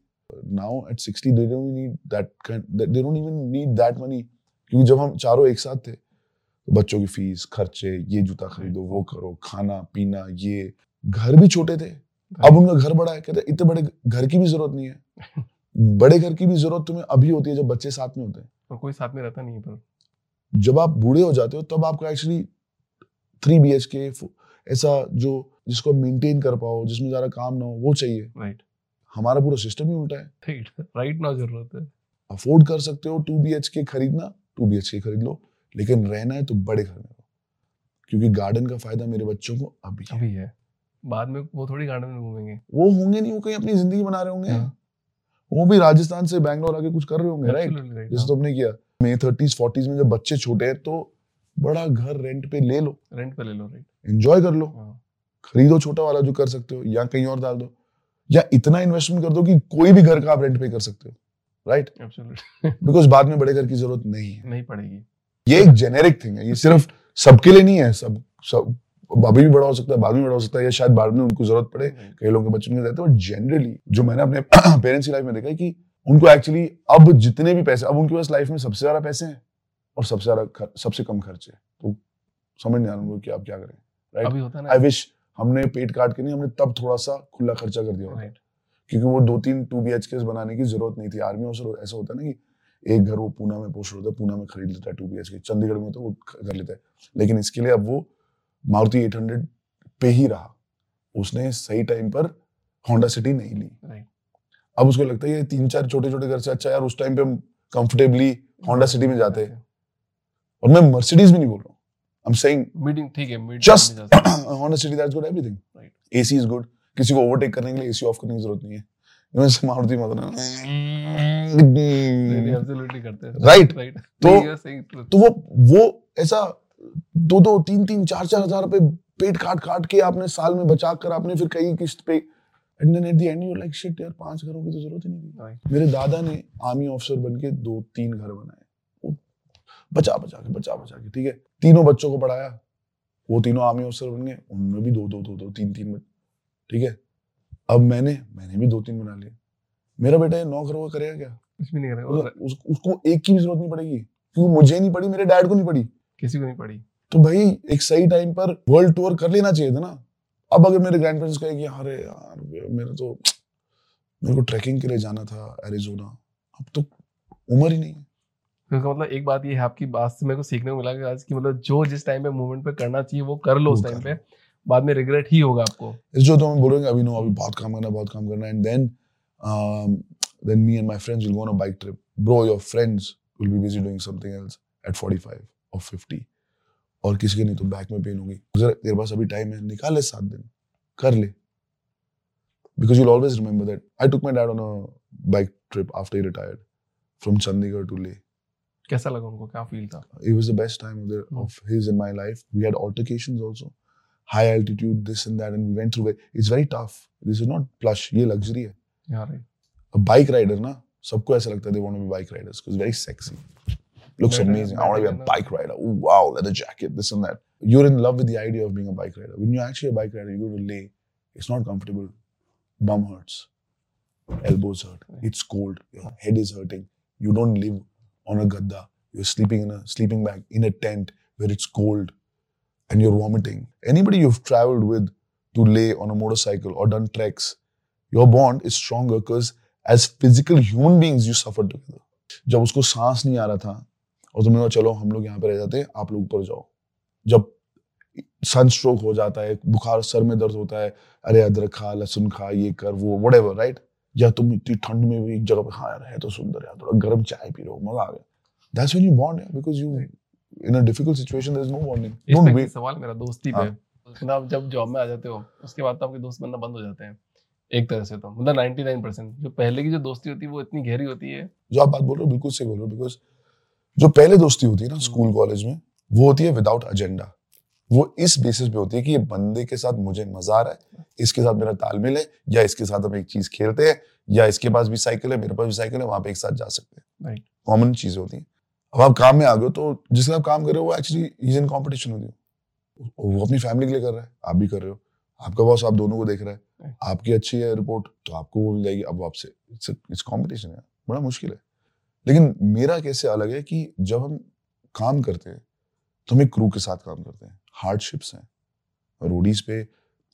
now at 60 they don't need that kind, they don't even need that money. क्योंकि जब हम चारों एक साथ थे तो बच्चों की फ़ीस खर्चे ये जूता खरीदो वो करो खाना पीना ये। घर भी छोटे थे। अब उनका घर बड़ा है कहते इतने बड़े घर की भी ज़रूरत नहीं है। <laughs> बड़े घर की भी ज़रूरत तुम्हें अभी होती है जब बच्चे साथ में होते हैं। और कोई साथ में रहता नहीं है पर। जब आप बूढ़े हो जाते हो तब आपको actually three B H K ऐसा जो जिसको मेंटेन कर पाओ जिसमें ज़्यादा काम ना हो वो चाहिए। राइट हमारा पूरा सिस्टम ही उल्टा है। राइट राइट ना ज़रूरत है। अफोर्ड कर सकते हो टू बी के खरीदना टू बी के खरीद लो लेकिन रहना है तो बड़े घर में रहो। क्योंकि गार्डन का फ़ायदा मेरे बच्चों को अभी अभी है। बाद में वो थोड़ी गार्डन में घूमेंगे। वो होंगे नहीं वो कहीं अपनी ज़िंदगी बना रहे होंगे। हाँ। वो भी राजस्थान से बैंगलोर आके कुछ कर रहे होंगे राइट जैसे हाँ। तुमने किया। मैं थर्टीज फोर्टीज में जब बच्चे छोटे हैं तो बड़ा घर रेंट पे ले लो। रेंट पे ले लो राइट एंजॉय कर लो। हाँ। खरीदो छोटा वाला जो कर सकते हो या कहीं और डाल दो या इतना इन्वेस्टमेंट कर दो कि कोई भी घर का आप रेंट पे कर सकते हो राइट बिकॉज़ <laughs> बाद में बड़े घर की ज़रूरत नहीं है। नहीं पड़ेगी। ये एक जेनेरिक थिंग है ये सिर्फ़ सबके लिए नहीं है सब सब अभी भी बड़ा हो सकता है बाद में बड़ा हो सकता है या शायद बाद में उनको ज़रूरत पड़े कई लोगों के बच्चों को रहते हैं बट जनरली जो मैंने अपने <clears throat> पेरेंट्स की लाइफ में देखा है कि उनको एक्चुअली अब जितने भी पैसे अब उनके पास लाइफ में सबसे ज़्यादा पैसे हैं और सबसे ज़्यादा सबसे कम खर्चे तो समझ नहीं आ रहा उनको कि आप क्या करें। राइट अभी होता है आई विश हमने पेट काट के नहीं हमने तब थोड़ा सा खुला खर्चा कर दिया होता क्योंकि वो दो तीन टू बी एच के बनाने की ज़रूरत नहीं थी। आर्मी ऑफिसर ऐसा होता है ना कि एक घर वो पूना में पोस्ट होता है पूना में खरीद लेता है two B H K Chandigarh में तो वो कर लेता है। लेकिन इसके लिए अब वो मारुति एट हंड्रेड पे ही रहा। उसने सही टाइम पर होंडा सिटी नहीं ली। अब उसको लगता है ये तीन चार छोटे छोटे घर से अच्छा यार उस टाइम पे हम कंफर्टेबली होंडा सिटी में जाते हैं। और मैं मर्सिडीज भी नहीं बोल रहा हूँ। एम सेइंग मीटिंग ठीक है just Honda City that's good everything Right. AC is good किसी को ओवरटेक करने के लिए एसी ऑफ़ करने की ज़रूरत नहीं है। यू नो मारुति मत एब्सोल्युटली करते हैं। Right. राइट तो- तो वो वो ऐसा दो दो तीन तीन चार चार हज़ार रुपए पेट काट काट के आपने साल में बचा कर आपने फिर कई किस्त पे and then at the end you like shit यार पाँच घरों की तो ज़रूरत ही नहीं मेरे दादा ने आर्मी ऑफिसर बन के दो तीन घर बनाए। बचा बचा के बचा बचा के ठीक है? तीनों बच्चों को पढ़ाया। वो तीनों आर्मी ऑफिसर बन गए उनमें भी दो दो दो दो तीन तीन ठीक है? अब मैंने मैंने भी दो तीन बना लिए। मेरा बेटा ये नौ घरों का करेगा क्या? कुछ भी नहीं करेगा उस, उसको एक की भी ज़रूरत नहीं पड़ेगी। क्योंकि मुझे नहीं पड़ी मेरे डैड को नहीं पड़ी किसी को नहीं पड़ी तो भाई एक सही टाइम पर वर्ल्ड टूर कर लेना चाहिए था ना। अब अगर मेरे ग्रैंड पेरेंट्स कहे कि अरे यार मेरा तो मेरे को ट्रैकिंग के लिए जाना था एरिजोना अब तो उम्र ही नहीं है। तो इसका मतलब एक बात ये है आपकी बात से मेरे को सीखने को मिला कि आज की मतलब जो जिस टाइम पे मूवमेंट पे करना चाहिए वो कर लो उस टाइम पे। बाद में रिग्रेट ही होगा आपको। इस जो तो मैं बोलूँगा अभी नो अभी बहुत काम करना बहुत काम करना and then then me and my friends will go on a bike trip bro your friends will be busy doing something else at 45 और 50 और किसी के नहीं तो बैक में पेन होगी। जरा तेरे पास अभी टाइम है निकाल ले सात दिन। कर ले। Because you'll always remember that I took my dad on a bike trip after he retired from Chandigarh to Leh. कैसा लगा उनको क्या फील था It was the best time of, the, of his in my life. We had altercations also, high altitude, this and that, and we went through it. It's very tough. This is not plush. ये luxury है. यार A bike rider ना सबको ऐसा लगता है they want to be bike riders because very sexy. Looks Better- amazing. I want to be a bike rider. Ooh, wow, leather jacket, this and that. You're in love with the idea of being a bike rider. When you're actually a bike rider, you go to lay. It's not comfortable. Bum hurts. Elbows hurt. It's cold. Your head is hurting. You don't live on a gadda. You're sleeping in a sleeping bag in a tent where it's cold and you're vomiting. Anybody you've traveled with to lay on a motorcycle or done treks, your bond is stronger because as physical human beings you suffer together. जब उसको सांस नहीं आ रहा था और तुमने कहा चलो हम लोग यहाँ पे रह जाते हैं आप लोग ऊपर जाओ जब सन स्ट्रोक हो जाता है बुखार सर में दर्द होता है अरे अदरक खा लहसुन खा ये कर वो वट एवर राइट या तुम इतनी ठंड में भी एक जगह पे हाँ यार है तो सुंदर यार थोड़ा गर्म चाय पी रहे हो मज़ा आ गया। That's when you bond because you in a difficult situation there is no bonding don't wait सवाल मेरा दोस्ती पे हाँ। मतलब आप जब जॉब में आ जाते हो उसके बाद तो आपके दोस्त बनना बंद हो जाते हैं एक तरह से तो। मतलब 99% जो पहले की जो दोस्ती होती है वो इतनी गहरी होती है। जो आप बात बोल रहे हो बिल्कुल सही बोल रहे हो बिकॉज़ जो पहले दोस्ती होती है ना स्कूल कॉलेज में वो होती है विदाउट एजेंडा वो इस बेसिस पे होती है कि ये बंदे के साथ मुझे मज़ा आ रहा है इसके साथ मेरा तालमेल है या इसके साथ हम एक चीज़ खेलते हैं या इसके पास भी साइकिल है मेरे पास भी साइकिल है वहाँ पे एक साथ जा सकते हैं। कॉमन चीज़ें होती हैं। अब आप काम में आ गए तो जिसके साथ काम कर रहे हो वो एक्चुअली इज़ इन कॉम्पिटिशन होती है वो अपनी फैमिली के लिए कर रहा है आप भी कर रहे हो। आपका बॉस आप दोनों को देख रहा है। आपकी अच्छी है रिपोर्ट तो आपको वो मिल जाएगी। अब आपसे इट्स कॉम्पिटिशन है बड़ा मुश्किल है। लेकिन मेरा कैसे अलग है कि जब हम काम करते हैं तो हम एक क्रू के साथ काम करते हैं। हार्डशिप्स हैं। रोडीज पे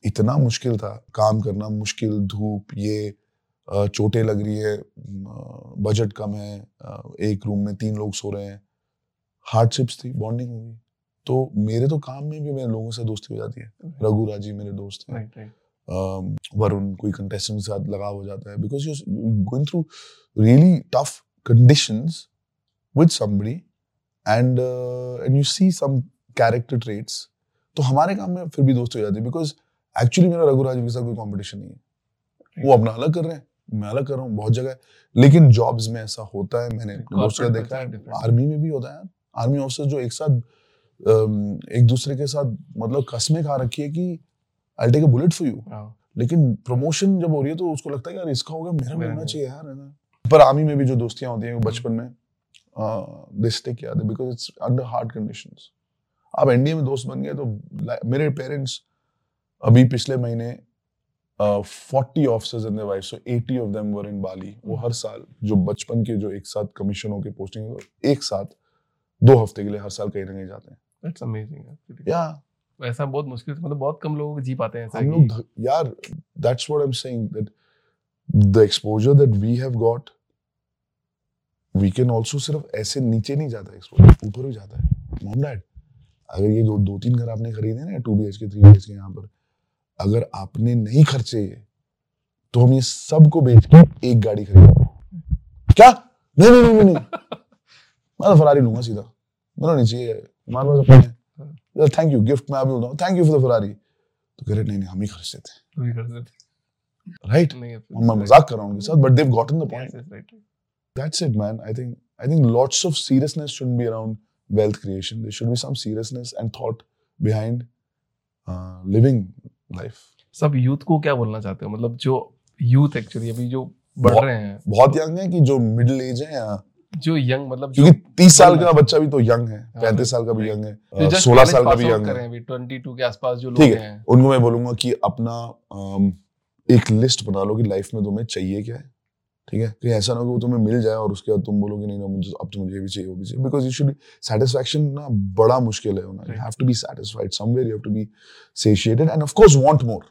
इतना मुश्किल था काम करना मुश्किल धूप ये चोटें लग रही है बजट कम है एक रूम में तीन लोग सो रहे हैं। हार्डशिप्स थी बॉन्डिंग हुई। तो मेरे तो काम में भी मेरे लोगों से दोस्ती हो जाती है। रघु राज़ी मेरे दोस्त हैं। वरुण कोई कंटेस्टेंट के साथ लगाव हो जाता है। Because you going through really tough conditions with somebody and and you see some character traits तो हमारे काम में फिर भी दोस्त हो जाते हैं बिकॉज़ एक्चुअली मेरा रघु राजीव के साथ कोई कंपटीशन नहीं है। वो अपना अलग कर रहे हैं मैं अलग कर रहा हूँ बहुत जगह लेकिन जॉब्स में ऐसा होता है मैंने दोस्तों का देखा है आर्मी में भी होता है आर्मी ऑफिसर जो एक साथ एक दूसरे के साथ मतलब कसमें खा रखी है कि I take a bullet for you लेकिन प्रमोशन जब हो रही है तो उसको लगता है यार इसका होगा मेरा मेरा चाहिए यार है ना? पर आर्मी में भी जो दोस्तियाँ होती हैं वो बचपन में दे स्टिक है because it's under hard conditions आप एनडीए में दोस्त बन गए तो मेरे पेरेंट्स अभी पिछले महीने forty officers and wife so eighty of them were in Bali वो हर साल जो बचपन के जो एक साथ कमीशन होके पोस्टिंग एक साथ दो हफ़्ते के लिए हर साल कहीं ना कहीं जाते हैं। दैट्स अमेजिंग या ऐसा बहुत मुश्किल मतलब बहुत कम लोग जी पाते हैं ऐसा हम लोग यार that's what I am saying that the exposure that we have got we can also सिर्फ़ ऐसे नीचे नहीं जाता एक्सपोजर ऊपर भी जाता है। मॉम डैड अगर ये दो दो तीन घर आपने खरीदे ना two B H K three B H K यहाँ पर अगर आपने नहीं खर्चे ये तो हम ये सबको बेच के एक गाड़ी खरीदेंगे क्या? नहीं नहीं नहीं नहीं। मैं तो फरारी लूँगा सीधा। मेरा नहीं चाहिए हमारे पास अपने। थैंक यू गिफ्ट मैं अभी बोलता हूँ thank you for the Ferrari तो कह रहे नहीं नहीं हम ही खर्च देते तो भी कर सकते राइट मैं मज़ाक कर रहा हूँ उनके साथ but they've gotten the point. That's it man. I think i think lots of seriousness shouldn't be around wealth creation. There should be some seriousness and thought behind uh, living life. सब youth को क्या बोलना चाहते हो? मतलब जो youth actually अभी जो बढ़ रहे हैं। बहुत यंग है कि जो मिडिल एज है या जो यंग मतलब क्योंकि तीस साल का बच्चा भी तो यंग है हाँ, पैंतीस साल का भी यंग है सोलह साल का भी यंग है। अभी 22 के आसपास जो लोग हैं उनको मैं बोलूँगा कि अपना एक लिस्ट बना लो कि लाइफ में तुम्हें चाहिए क्या है। ठीक है? कहीं ऐसा ना हो तुम्हें मिल जाए और उसके बाद तुम बोलोगे नहीं ना मुझे अब तो मुझे ये भी चाहिए वो भी चाहिए। बिकॉज़ यू शुड सेटिस्फैक्शन ना बड़ा मुश्किल है होना you have to be satisfied somewhere you have to be satiated and of course want more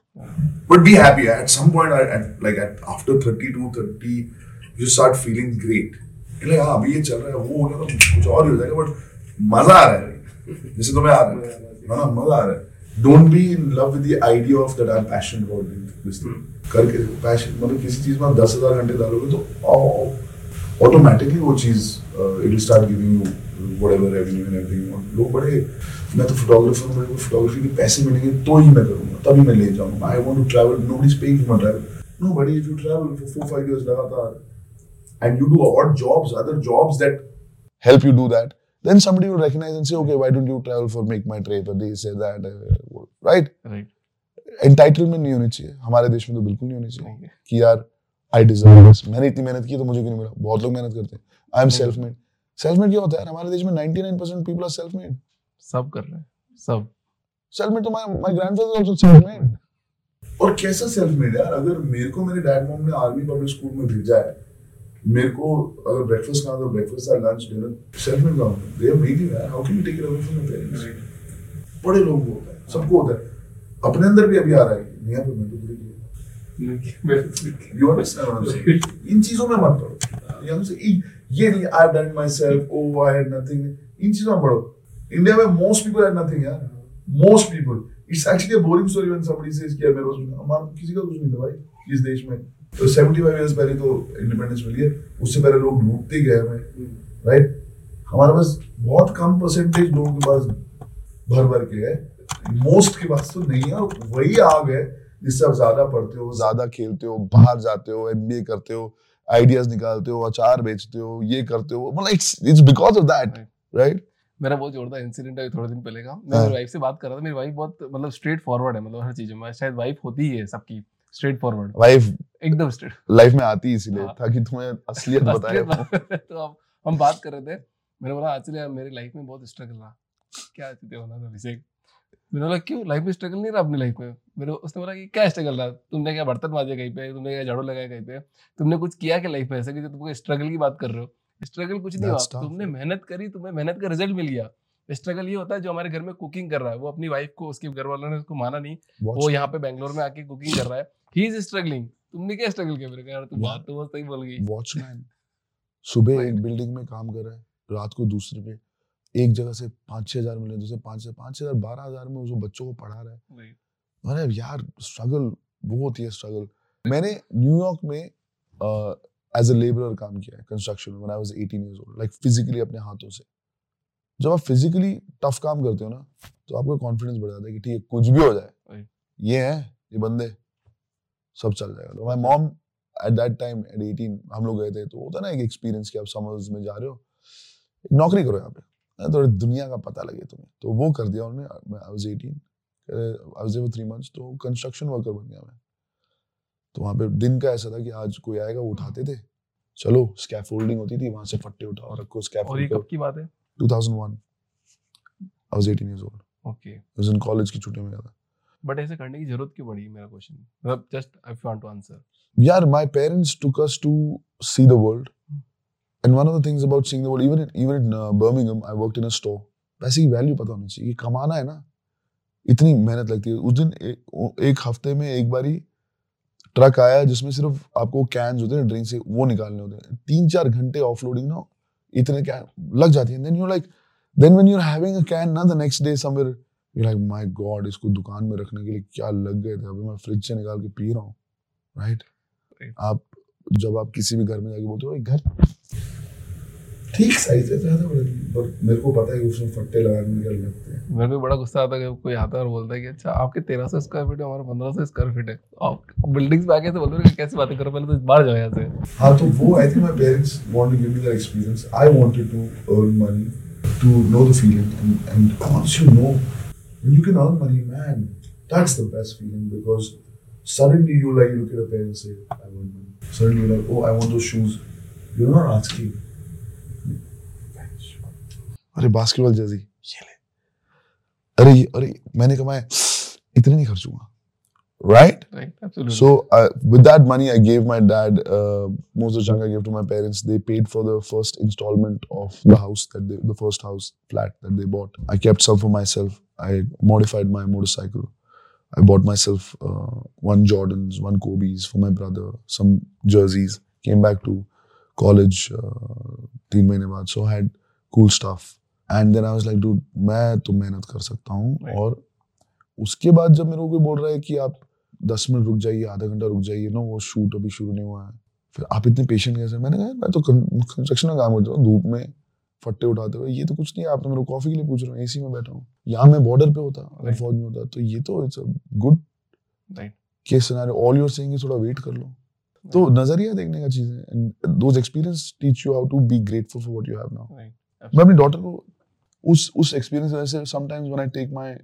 But be happy. At some point, I, at, like at after 32, 30, you start feeling great. You're like, हाँ अभी ये चल रहा है वो हो गया तो कुछ और ही हो जाएगा बट मज़ा आ रहा है जैसे तुम्हें आ रहा है। हाँ मज़ा आ रहा है। Don't be in love with the idea of that I am passion about this thing करके पैशन मतलब किसी चीज़ में आप दस हज़ार घंटे डालोगे तो ऑटोमेटिकली वो चीज़ it will start giving you whatever revenue and everything लोग बड़े मैं तो फोटोग्राफर हूँ मेरे को फोटोग्राफी के पैसे मिलेंगे तो ही मैं करूँगा तभी मैं ले जाऊँगा। I want to travel nobody is paying for my travel no बड़ी if you travel for four five years लगातार and you do odd jobs other jobs that help you do that then somebody will recognize and say okay why don't you travel for make my trip? Or this say that uh, right entitlement नहीं होनी चाहिए। हमारे देश में तो बिल्कुल नहीं होनी चाहिए कि यार आई डिजर्व दिस मैंने इतनी मेहनत की तो मुझे क्यों नहीं मिला? बहुत लोग मेहनत करते हैं। I am self made self made क्या होता है यार? हमारे देश में 99% पीपल आर सेल्फ मेड सब कर रहे हैं। सब। सेल्फ मेड तो my my grandfather also self made और कैसा सेल्फ मेड यार? अगर मेरे को मेरे डैड मॉम ने आर्मी पब्लिक स्कूल में भेजा है मेरे को अगर ब्रेकफास्ट खाना तो ब्रेकफास्ट है लंच डिनर सेल्फ मेड काम दे हैव मेड यार how can you take it away from your parents बड़े लोगों होता है। सबको होता है। अपने अंदर भी अभी आ रहा है। कि यहाँ पे मैं तो इन चीज़ों में मत "ई, ये नहीं I done my self oh I had nothing इन चीज़ों में पड़ो इंडिया में मोस्ट पीपल हैड नथिंग यार। Most people it's actually a boring story when somebody says कि मेरे पास हमारा किसी का कुछ नहीं था भाई इस देश में। तो 75 इयर्स पहले तो इंडिपेंडेंस मिली है। उससे पहले लोग ढूंढते गए हमें। राइट हमारे पास बहुत कम परसेंटेज लोगों के पास भर भर के है। मोस्ट के पास तो नहीं है वही आग है जिससे आप ज़्यादा पढ़ते हो ज़्यादा खेलते हो बाहर जाते हो एमबीए करते हो आइडियाज़ निकालते हो अचार बेचते हो ये करते हो मतलब it's it's because of that right मेरा बहुत जोरदार इंसिडेंट है थोड़े दिन पहले का। मैं हाँ। मेरी वाइफ से बात कर रहा था मेरी वाइफ बहुत मतलब स्ट्रेट फॉरवर्ड है मतलब हर चीज़ में। शायद वाइफ होती ही है सबकी स्ट्रेट फॉरवर्ड वाइफ एकदम स्ट्रेट लाइफ में आती इसीलिए हाँ। ताकि तुम्हें असलियत <laughs> बताए। तो अब हम बात कर रहे थे। मैंने बोला यार मेरी लाइफ में बहुत स्ट्रगल रहा। क्या चीज़ें होना था अभिषेक मैंने बोला क्यों? लाइफ में स्ट्रगल नहीं रहा अपनी लाइफ में? मेरे उसने बोला कि क्या स्ट्रगल रहा? तुमने क्या बर्तन माजे कहीं पे? तुमने क्या झाड़ू लगाया कहीं पे? तुमने कुछ किया क्या लाइफ में ऐसा कि जो तुमको स्ट्रगल की बात कर रहे हो? स्ट्रगल कुछ नहीं हुआ। तुमने मेहनत करी तुम्हें मेहनत का रिज़ल्ट मिल गया। स्ट्रगल ये होता है जो हमारे घर में कुकिंग कर रहा है वो अपनी वाइफ को उसके घर वालों ने उसको माना नहीं। वो यहाँ पे बैंगलोर में आके कुकिंग कर रहा है। ही इज़ स्ट्रगलिंग तुमने क्या स्ट्रगल किया? मेरे यार तुम बात तो सही बोल गई। वॉचमैन सुबह एक बिल्डिंग में काम कर रहा है रात को दूसरे पे। एक जगह से पाँच छह हज़ार मिले दूसरे पाँच से पाँच हज़ार बारह हज़ार में उसको बच्चों को पढ़ा रहा है। अरे यार स्ट्रगल वो होती है स्ट्रगल मैंने न्यूयॉर्क में एज अ लेबरर काम किया है कंस्ट्रक्शन में I was 18 years old like physically अपने हाथों से। जब आप फिजिकली टफ काम करते हो ना तो आपका कॉन्फिडेंस बढ़ जाता है कि ठीक है कुछ भी हो जाए। ये है ये बंदे सब चल जाएगा। तो my mom at that time at 18 हम लोग गए थे तो होता ना एक एक्सपीरियंस कि आप समर्स में जा रहे हो नौकरी करो यहाँ पे। थोड़ी दुनिया का पता लगे तुम्हें। तो वो कर दिया उन्होंने I was 18 I was three months तो कंस्ट्रक्शन वर्कर बन गया मैं। तो वहाँ पे दिन का ऐसा था कि आज कोई आएगा वो उठाते थे। चलो स्कैफोल्डिंग होती थी वहाँ से फट्टे उठाओ रखो और ये कब की बात है? 2001 I was 18 years old okay I was in college की छुट्टियों में गया था। बट ऐसे करने की ज़रूरत क्यों पड़ी मेरा क्वेश्चन मतलब just I want to answer यार my parents took us to see the world and one of the things about seeing the world even in, even in uh, Birmingham I worked in a store. पैसे की value पता होनी चाहिए कमाना है ना इतनी मेहनत लगती है। उस दिन एक, एक हफ़्ते में एक बारी ट्रक आया जिसमें सिर्फ़ आपको कैंस होते हैं ड्रिंक से वो निकालने होते हैं। तीन चार घंटे ऑफलोडिंग ना इतने कैन लग जाती है। Then you like then when you are having a can ना the next day somewhere you like my god इसको दुकान में रखने के लिए क्या लग गए थे। अभी मैं फ्रिज से निकाल के पी रहा हूँ राइट Right. right. आप जब आप किसी भी घर में जाके बोलते हो घर ठीक साइज़ है बड़ा नहीं, पर मेरे को पता है कि उसमें फट्टे लगाने में क्या लगते हैं. मेरे को बड़ा गुस्सा आता है कि कोई आता है और बोलता है कि अच्छा आपके तेरह सौ स्क्वायर फीट है हमारा पंद्रह सौ स्क्वायर फीट है। आप बिल्डिंग्स में आके तो बोलते हो कि कैसे बातें करो पहले तो बाहर जाओ यहाँ से। हाँ तो वो I think my parents want to give me that experience I wanted to earn money to know the feeling and once you know when you can earn money man that's the best feeling because suddenly you like look at pair and say I want money. Suddenly you're like oh I want those shoes. You're not asking. अरे basketball jersey ये ले अरे ये- अरे मैंने कमाया इतने नहीं खर्चूंगा right? Right. Absolutely. So uh, with that money, I gave my dad uh, most of the chunk I gave to my parents. They paid for the first installment of the house that they, the first house flat that they bought. I kept some for myself. I modified my motorcycle. I bought myself uh, one Jordans, one Kobe's for my brother, some jerseys. Came back to college uh, तीन महीने बाद. So I had cool stuff. And then I was like, dude, मैं तो मेहनत कर सकता हूँ Right. और उसके बाद जब मेरे को कोई बोल रहा है कि आप दस मिनट रुक जाइए आधा घंटा रुक जाइए ना वो शूट अभी शुरू नहीं हुआ है। फिर आप इतने पेशेंट कैसे मैंने कहा मैं तो कंस्ट्रक्शन का काम करता हूँ धूप में फट्टे उठाते हुए। ये तो कुछ नहीं आप तो मेरे को कॉफ़ी के लिए पूछ रहे हो एसी में बैठा हूँ। यहाँ मैं बॉर्डर पे होता अगर फौज में होता तो ये तो it's a good Right. Case scenario all you're saying थोड़ा वेट कर लो। तो नज़रिया देखने का चीज़ है। And those experience teach you how to be grateful for what you have now मैं अपनी डॉटर को उस उस एक्सपीरियंस वजह से sometimes when I take my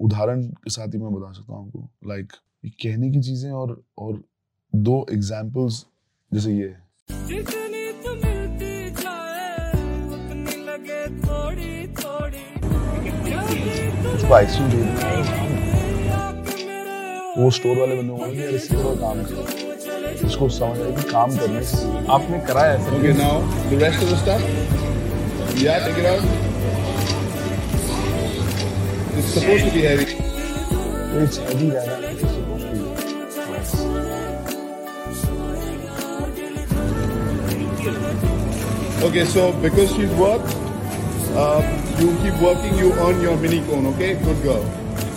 उदाहरण के साथ ही मैं बता सकता हूँ आपको। लाइक कहने की चीज़ें और और दो एग्जांपल्स जैसे ये। तो दे वो स्टोर वाले बंदे को यार इससे थोड़ा काम करो। इसको समझ आया कि काम करने से आपने कराया ऐसा? Okay, now the rest of the stuff. Yeah, take it out. It's supposed to be heavy. It's heavy, rather. It's supposed to be. Okay, so because she's worked, uh, you keep working, you earn your mini cone, okay? Good girl.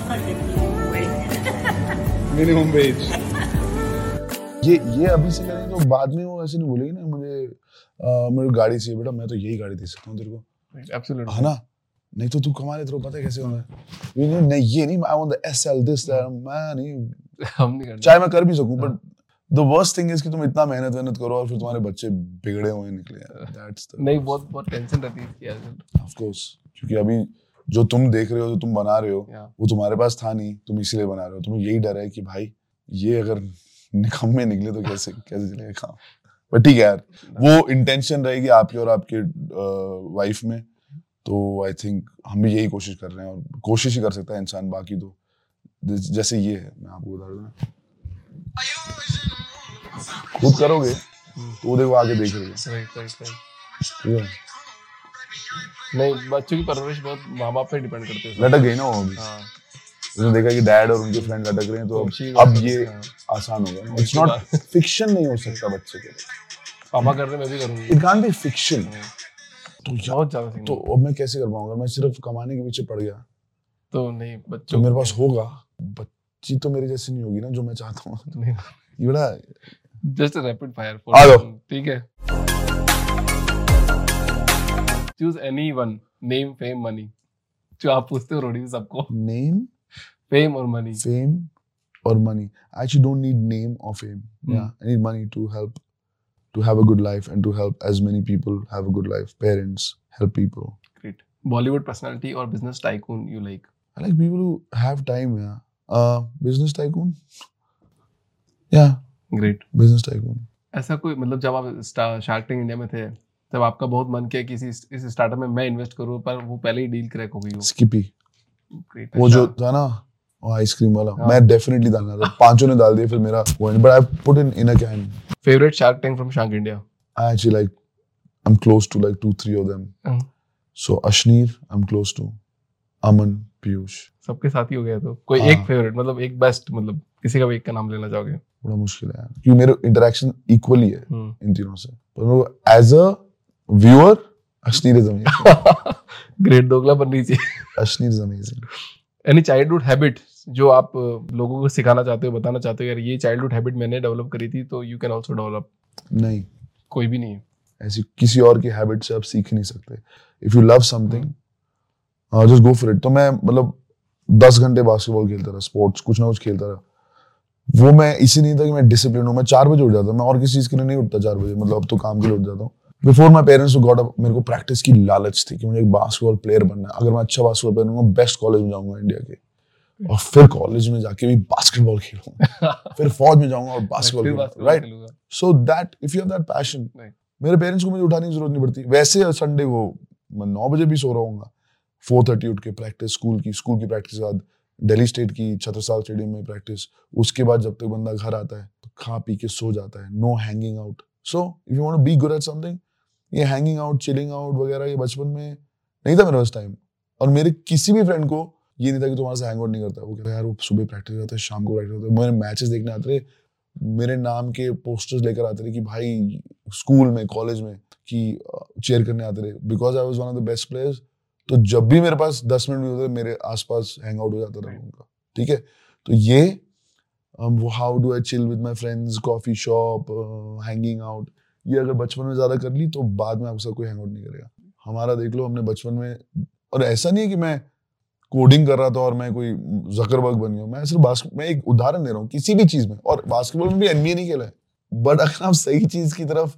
<laughs> Minimum wage. ये ये अभी से करें तो बाद में वो ऐसे नहीं बोलेगी ना मुझे मेरे को गाड़ी चाहिए बेटा मैं तो यही गाड़ी दे सकता हूँ तेरे को। है ना? नहीं तो तू कमा ले तेरे पता है कैसे होना है नहीं नहीं ये नहीं I want the SL this that मैं नहीं। <laughs> हम नहीं करते। चाहे मैं कर भी सकूँ but the worst thing is कि तुम इतना मेहनत मेहनत करो और फिर तुम्हारे बच्चे बिगड़े हुए निकले दैट्स द <laughs> नहीं बहुत बहुत टेंशन रहती है इसकी आजकल ऑफ़ कोर्स क्योंकि अभी जो तुम देख रहे हो जो तुम बना रहे हो Yeah. वो तुम्हारे पास था नहीं तुम इसीलिए बना रहे हो। तुम्हें यही डर है कि भाई ये अगर <laughs> निकम्मे निकले तो कैसे कैसे चलेगा काम? बट ठीक है यार वो इंटेंशन रहेगी आपकी और आपके वाइफ में। तो आई थिंक हम भी यही कोशिश कर रहे हैं और कोशिश ही कर सकता है इंसान बाकी तो। जैसे ये है मैं आपको बता दूँ खुद करोगे? तो देखो आगे देख रही है। नहीं बच्चों की परवरिश बहुत माँ बाप पे डिपेंड करते हैं। लटक गई ना वो अभी। हाँ। उसने देखा कि डैड और उनके फ्रेंड लटक रहे हैं तो अब अब ये। आसान होगा इट्स नॉट फिक्शन नहीं हो सकता बच्चे के लिए। पापा कर रहे मैं भी करूँगी। इट कांट बी फिक्शन तो बहुत ज़्यादा तो अब मैं कैसे कर पाऊँगा? मैं सिर्फ़ कमाने के पीछे पड़ गया। तो नहीं बच्चों मेरे पास होगा। बच्ची तो मेरी जैसी नहीं होगी ना जो मैं चाहता हूँ। ये बड़ा जस्ट रैपिड फायर जाओ। ठीक है। Choose any one name fame money जो आप पूछते हो रोडी सबको नेम फेम और मनी फेम और money I actually don't need name or fame Mm. yeah I need money to help to have a good life and to help as many people have a good life parents help people great Bollywood personality और business tycoon you like I like people who have time, yeah. Uh, business tycoon. Yeah, great business tycoon. ऐसा कोई मतलब जब आप Shark Tank India में थे तब आपका बहुत मन किया कि इसी इस स्टार्टअप में मैं इन्वेस्ट करूँ पर वो पहले ही डील क्रैक हो गई हो. ग्रेट वो जो था ना आइसक्रीम वाला। हाँ। मैं डेफिनेटली डालना था। पाँचों ने डाल दिए फिर मेरा but I put in in a can favourite Shark Tank from Shark India I actually like I am close to like two three of them. So Ashneer I am close to Aman Piyush सबके साथ ही हो गया तो। कोई हाँ। एक favourite मतलब एक बेस्ट मतलब किसी का भी एक का नाम लेना चाहोगे? बड़ा मुश्किल है यार। क्योंकि मेरे इंटरेक्शन इक्वली है हम्म। इन तीनों से। पर as a viewer Ashneer is amazing great दोगला बननी चाहिए Ashneer is amazing any childhood habit जो आप लोगों को सिखाना चाहते हो बताना चाहते हो यार ये चाइल्डहुड हैबिट मैंने डेवलप करी थी तो यू कैन ऑल्सो डेवलप नहीं। कोई भी नहीं है। ऐसी किसी और की हैबिट से आप सीख नहीं सकते। If you love something just go for it तो मैं मतलब दस घंटे बास्केटबॉल खेलता रहा स्पोर्ट्स कुछ ना कुछ खेलता रहा। वो मैं इसी नहीं था कि मैं डिसिप्लिन हूँ मैं चार बजे उठ जाता मैं और किसी चीज़ के लिए नहीं उठता चार बजे मतलब अब तो काम के लिए उठ जाता हूँ। Before my parents got up मेरे को प्रैक्टिस की लालच थी कि मुझे एक बास्केटबॉल प्लेयर बनना है। अगर मैं अच्छा बास्केटबॉल प्लेयर हूँ बेस्ट कॉलेज में जाऊँगा इंडिया के। और फिर कॉलेज में जाके भी बास्केटबॉल खेलूँगा। <laughs> फिर फौज में जाऊँगा और basketball खेलूँगा right so that if you have that passion मेरे पेरेंट्स को मुझे उठाने की ज़रूरत नहीं पड़ती। वैसे संडे को मैं नौ बजे भी सो रहा हूँ फोर थर्टी उठ के प्रैक्टिस स्कूल की स्कूल की प्रैक्टिस के बाद दिल्ली स्टेट की छत्रसाल स्टेडियम में प्रैक्टिस उसके बाद जब तक बंदा घर आता है तो खा पी के सो जाता है। No hanging out so if you want to be good at something ये हैंगिंग आउट चिलिंग आउट वगैरह ये बचपन में नहीं था मेरे पास टाइम और मेरे किसी भी फ्रेंड को ये नहीं था कि तुम्हारे से हैंग आउट नहीं करता. वो कहता यार वो सुबह प्रैक्टिस करता है शाम को प्रैक्टिस करता. है मेरे मैचेस देखने आते थे मेरे नाम के पोस्टर्स लेकर आते थे कि भाई स्कूल में कॉलेज में कि चेयर करने आते रहे. Because I was one of the best players तो जब भी मेरे पास दस मिनट भी होते मेरे आसपास हैंग आउट हो जाता था उनका. ठीक है? तो ये um, वो how do I chill with my friends coffee shop hanging out ये अगर बचपन में ज़्यादा कर ली तो बाद में आपके कोई हैंग नहीं करेगा। हमारा देख लो, हमने बचपन में, और ऐसा नहीं है कि मैं कोडिंग कर रहा था और मैं कोई जकरबर्ग बन गया। मैं सिर्फ़ बास्केट मैं एक उदाहरण दे रहा हूँ किसी भी चीज़ में, और बास्केटबॉल में भी एनबीए नहीं खेला है। बट अगर आप सही चीज़ की तरफ़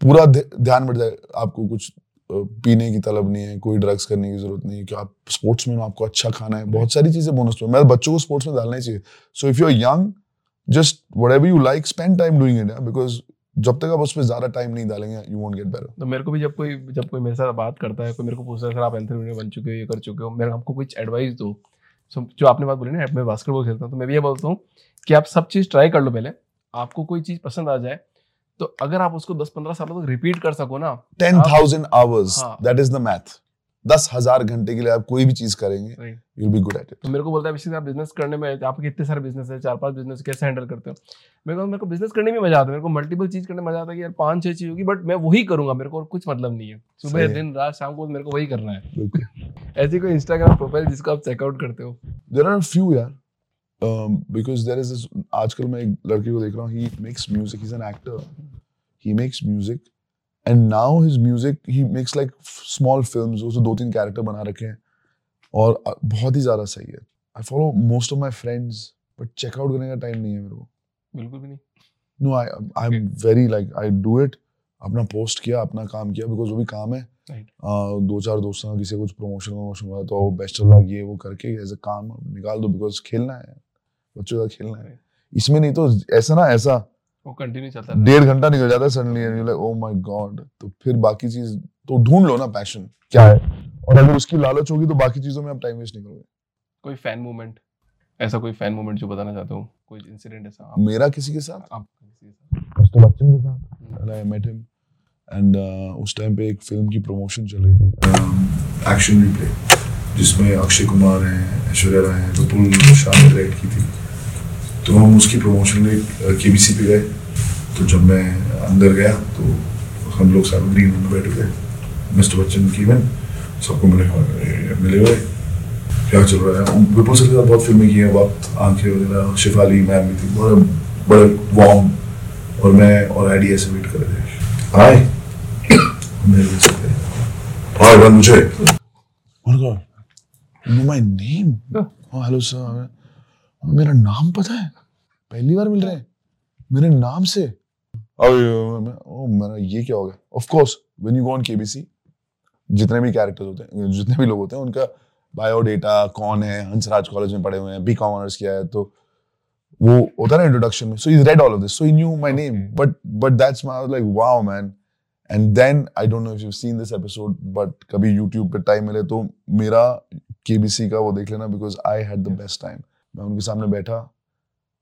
पूरा ध्यान बढ़ जाए, आपको कुछ पीने की तलब नहीं है, कोई ड्रग्स करने की ज़रूरत नहीं है कि आप स्पोर्ट्स में आपको अच्छा खाना है, बहुत सारी चीज़ें बोनस में मैं बच्चों को स्पोर्ट्स में डालना चाहिए। So if you are young just what you like spend time doing it because जब तक आप उस पर ज़्यादा टाइम नहीं डालेंगे यू वोंट गेट बेटर तो मेरे को भी जब कोई जब कोई मेरे साथ बात करता है कोई मेरे को पूछता है सर आप एंथरप्रेन्योर बन चुके हो ये कर चुके हो? मेरे हमको कुछ एडवाइस दो। सो जो आपने बात बोली ना मैं बास्केटबॉल खेलता हूँ तो मैं भी ये बोलता हूँ कि आप सब चीज़ ट्राई कर लो पहले। आपको कोई चीज़ पसंद आ जाए तो अगर आप उसको 10-15 सालों तक रिपीट कर सको ना ten thousand hours. That is the math दस हज़ार घंटे के लिए आप कोई भी चीज़ करेंगे you be good at it तो मेरे को बोलता है अभिषेक आप बिज़नेस करने में आपके कितने सारे बिज़नेस है चार पाँच बिज़नेस कैसे हैंडल करते हो? मेरे को मेरे को बिज़नेस करने में मज़ा आता है मेरे को मल्टीपल चीज़ करने में मज़ा आता है कि यार पाँच छह चीज़ होगी बट मैं वही करूँगा मेरे को और कुछ मतलब नहीं है। सुबह दिन रात शाम को मेरे को वही करना है। <laughs> ऐसी कोई इंस्टाग्राम प्रोफ़ाइल जिसको आप चेकआउट करते हो? देर आर फ्यू यार बिकॉज़ देर इज़ आजकल मैं एक लड़के को देख रहा हूँ he makes music is an actor he makes music and now his music he makes like small film उसने दो तीन कैरेक्टर बना रखे हैं। और बहुत ही ज़्यादा सही है। I follow most of my friends but check out करने का टाइम नहीं है मेरे को। बिल्कुल भी नहीं। No I I am very like I do it अपना पोस्ट किया अपना काम किया बिकॉज़ वो भी काम है। Right. uh, दो चार दोस्तों किसी कुछ प्रमोशन वमोशन हुआ तो बेस्ट रहा ये वो करके एज अ काम निकाल दो बिकॉज़ खेलना है। बच्चों का खेलना है। इसमें नहीं तो ऐसा ना ऐसा वो कंटिन्यू चलता है। डेढ़ घंटा निकल जाता है suddenly and like oh my god तो फिर बाकी चीज़ तो ढूंढ लो ना पैशन क्या है। और अगर उसकी लालच होगी तो बाकी चीज़ों में आप टाइम वेस्ट नहीं करोगे। कोई फ़ैन मूवमेंट ऐसा कोई फ़ैन मूवमेंट जो बताना चाहते हो? कोई इंसिडेंट ऐसा? आप, मेरा किसी के साथ? आप किसी के साथ। मिस्टर बच्चन के साथ I met him and uh, उस टाइम पे एक फ़िल्म की प्रमोशन चल रही थी। एक्शन रिप्ले जिसमें अक्षय कुमार हैं ऐश्वर्या राय हैं विपुल शाह ने डायरेक्ट की थी। तो हम उसकी प्रमोशन में के बी पे गए। तो जब मैं अंदर गया तो हम लोग सारे ग्रीन रूम में बैठे थे मिस्टर बच्चन की इवेंट सबको मिले मिले हुए। क्या चल रहा है? विपुल सर के साथ बहुत फ़िल्में की हैं वक्त आँखें वगैरह शिफाली मैम भी थी बड़े बड़े वार्म और मैं और आईडी ऐसे वेट कर रहे थे। हाय मेरे मुझे। Oh my God. You know my name? Oh, hello sir. मेरा नाम पता है? पहली बार मिल रहे हैं। मेरे नाम से? मेरा ये क्या हो गया? Of course when you go on KBC जितने भी कैरेक्टर्स होते हैं, जितने भी लोग होते हैं, उनका बायोडेटा कौन है? हंसराज कॉलेज में पढ़े हुए हैं बी कॉम ऑनर्स किया है तो वो होता ना इंट्रोडक्शन में। So he read all of this so he knew my name but but that's my like wow man and then I don't know if you seen this episode but कभी YouTube पे time मिले तो मेरा KBC का वो देख लेना because I had the best time मैं उनके सामने बैठा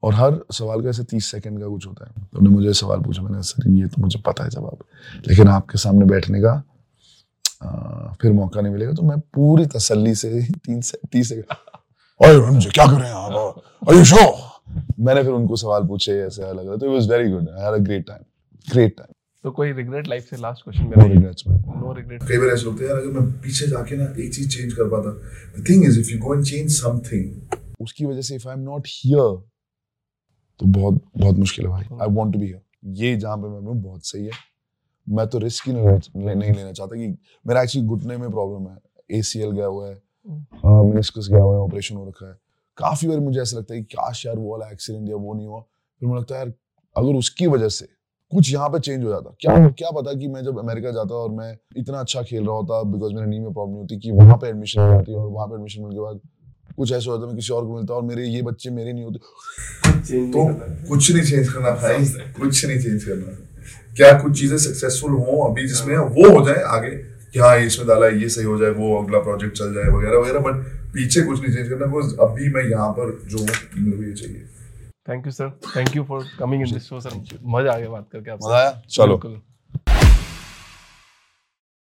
और हर सवाल का ऐसे तीस सेकंड का कुछ होता है। तो उन्होंने मुझे सवाल पूछा मैंने सर ये तो मुझे पता है जवाब। लेकिन आपके सामने बैठने का आ, फिर मौका नहीं मिलेगा तो मैं पूरी तसल्ली से तीन से तीस सेकंड और क्या कर रहे हैं आप? You मैंने फिर उनको सवाल पूछे ऐसे अलग अलग तो it was very good I had a great time great time तो कोई रिग्रेट लाइफ से लास्ट क्वेश्चन नो मेरा रिग्रेट्स मैन नो रिग्रेट कई बार ऐसा लगता है यार अगर मैं पीछे जाके ना एक चीज़ चेंज कर पाता। The thing is if you go and change something उसकी वजह से if I am not here तो बहुत बहुत मुश्किल है भाई। I want to be here ये जहाँ पे मैं हूँ बहुत सही है। मैं तो रिस्क ही नहीं नहीं लेना चाहता कि मेरा एक्चुअली घुटने में प्रॉब्लम है। एसीएल गया हुआ है। मेनिस्कस गया हुआ है ऑपरेशन हो रखा है। काफ़ी बार मुझे ऐसा लगता है कि काश यार वो वाला एक्सीडेंट या वो नहीं हुआ। फिर मुझे लगता है यार अगर उसकी वजह से कुछ यहाँ पे चेंज हो जाता। क्या क्या पता कि मैं जब अमेरिका जाता और मैं इतना अच्छा खेल रहा होता बिकॉज़ मेरे नी में प्रॉब्लम होती कि वहाँ पे एडमिशन हो जाती और वहाँ पे एडमिशन मिलने के बाद कुछ ऐसा होता मैं किसी और को मिलता और मेरे ये बच्चे मेरे नहीं होते। तो कुछ नहीं चेंज करना भाई कुछ नहीं चेंज करना। क्या कुछ चीज़ें सक्सेसफुल हो अभी जिसमें वो हो जाए आगे कि हाँ इसमें डाला ये सही हो जाए वो अगला प्रोजेक्ट चल जाए वगैरह वगैरह बट पीछे कुछ नहीं चेंज करना बिकॉज़ अभी मैं यहाँ पर जो हूँ मेरे को ये चाहिए। Thank you sir thank you for coming in this show sir मज़ा आ गया बात करके आपसे। मज़ा आया? चलो। बिल्कुल।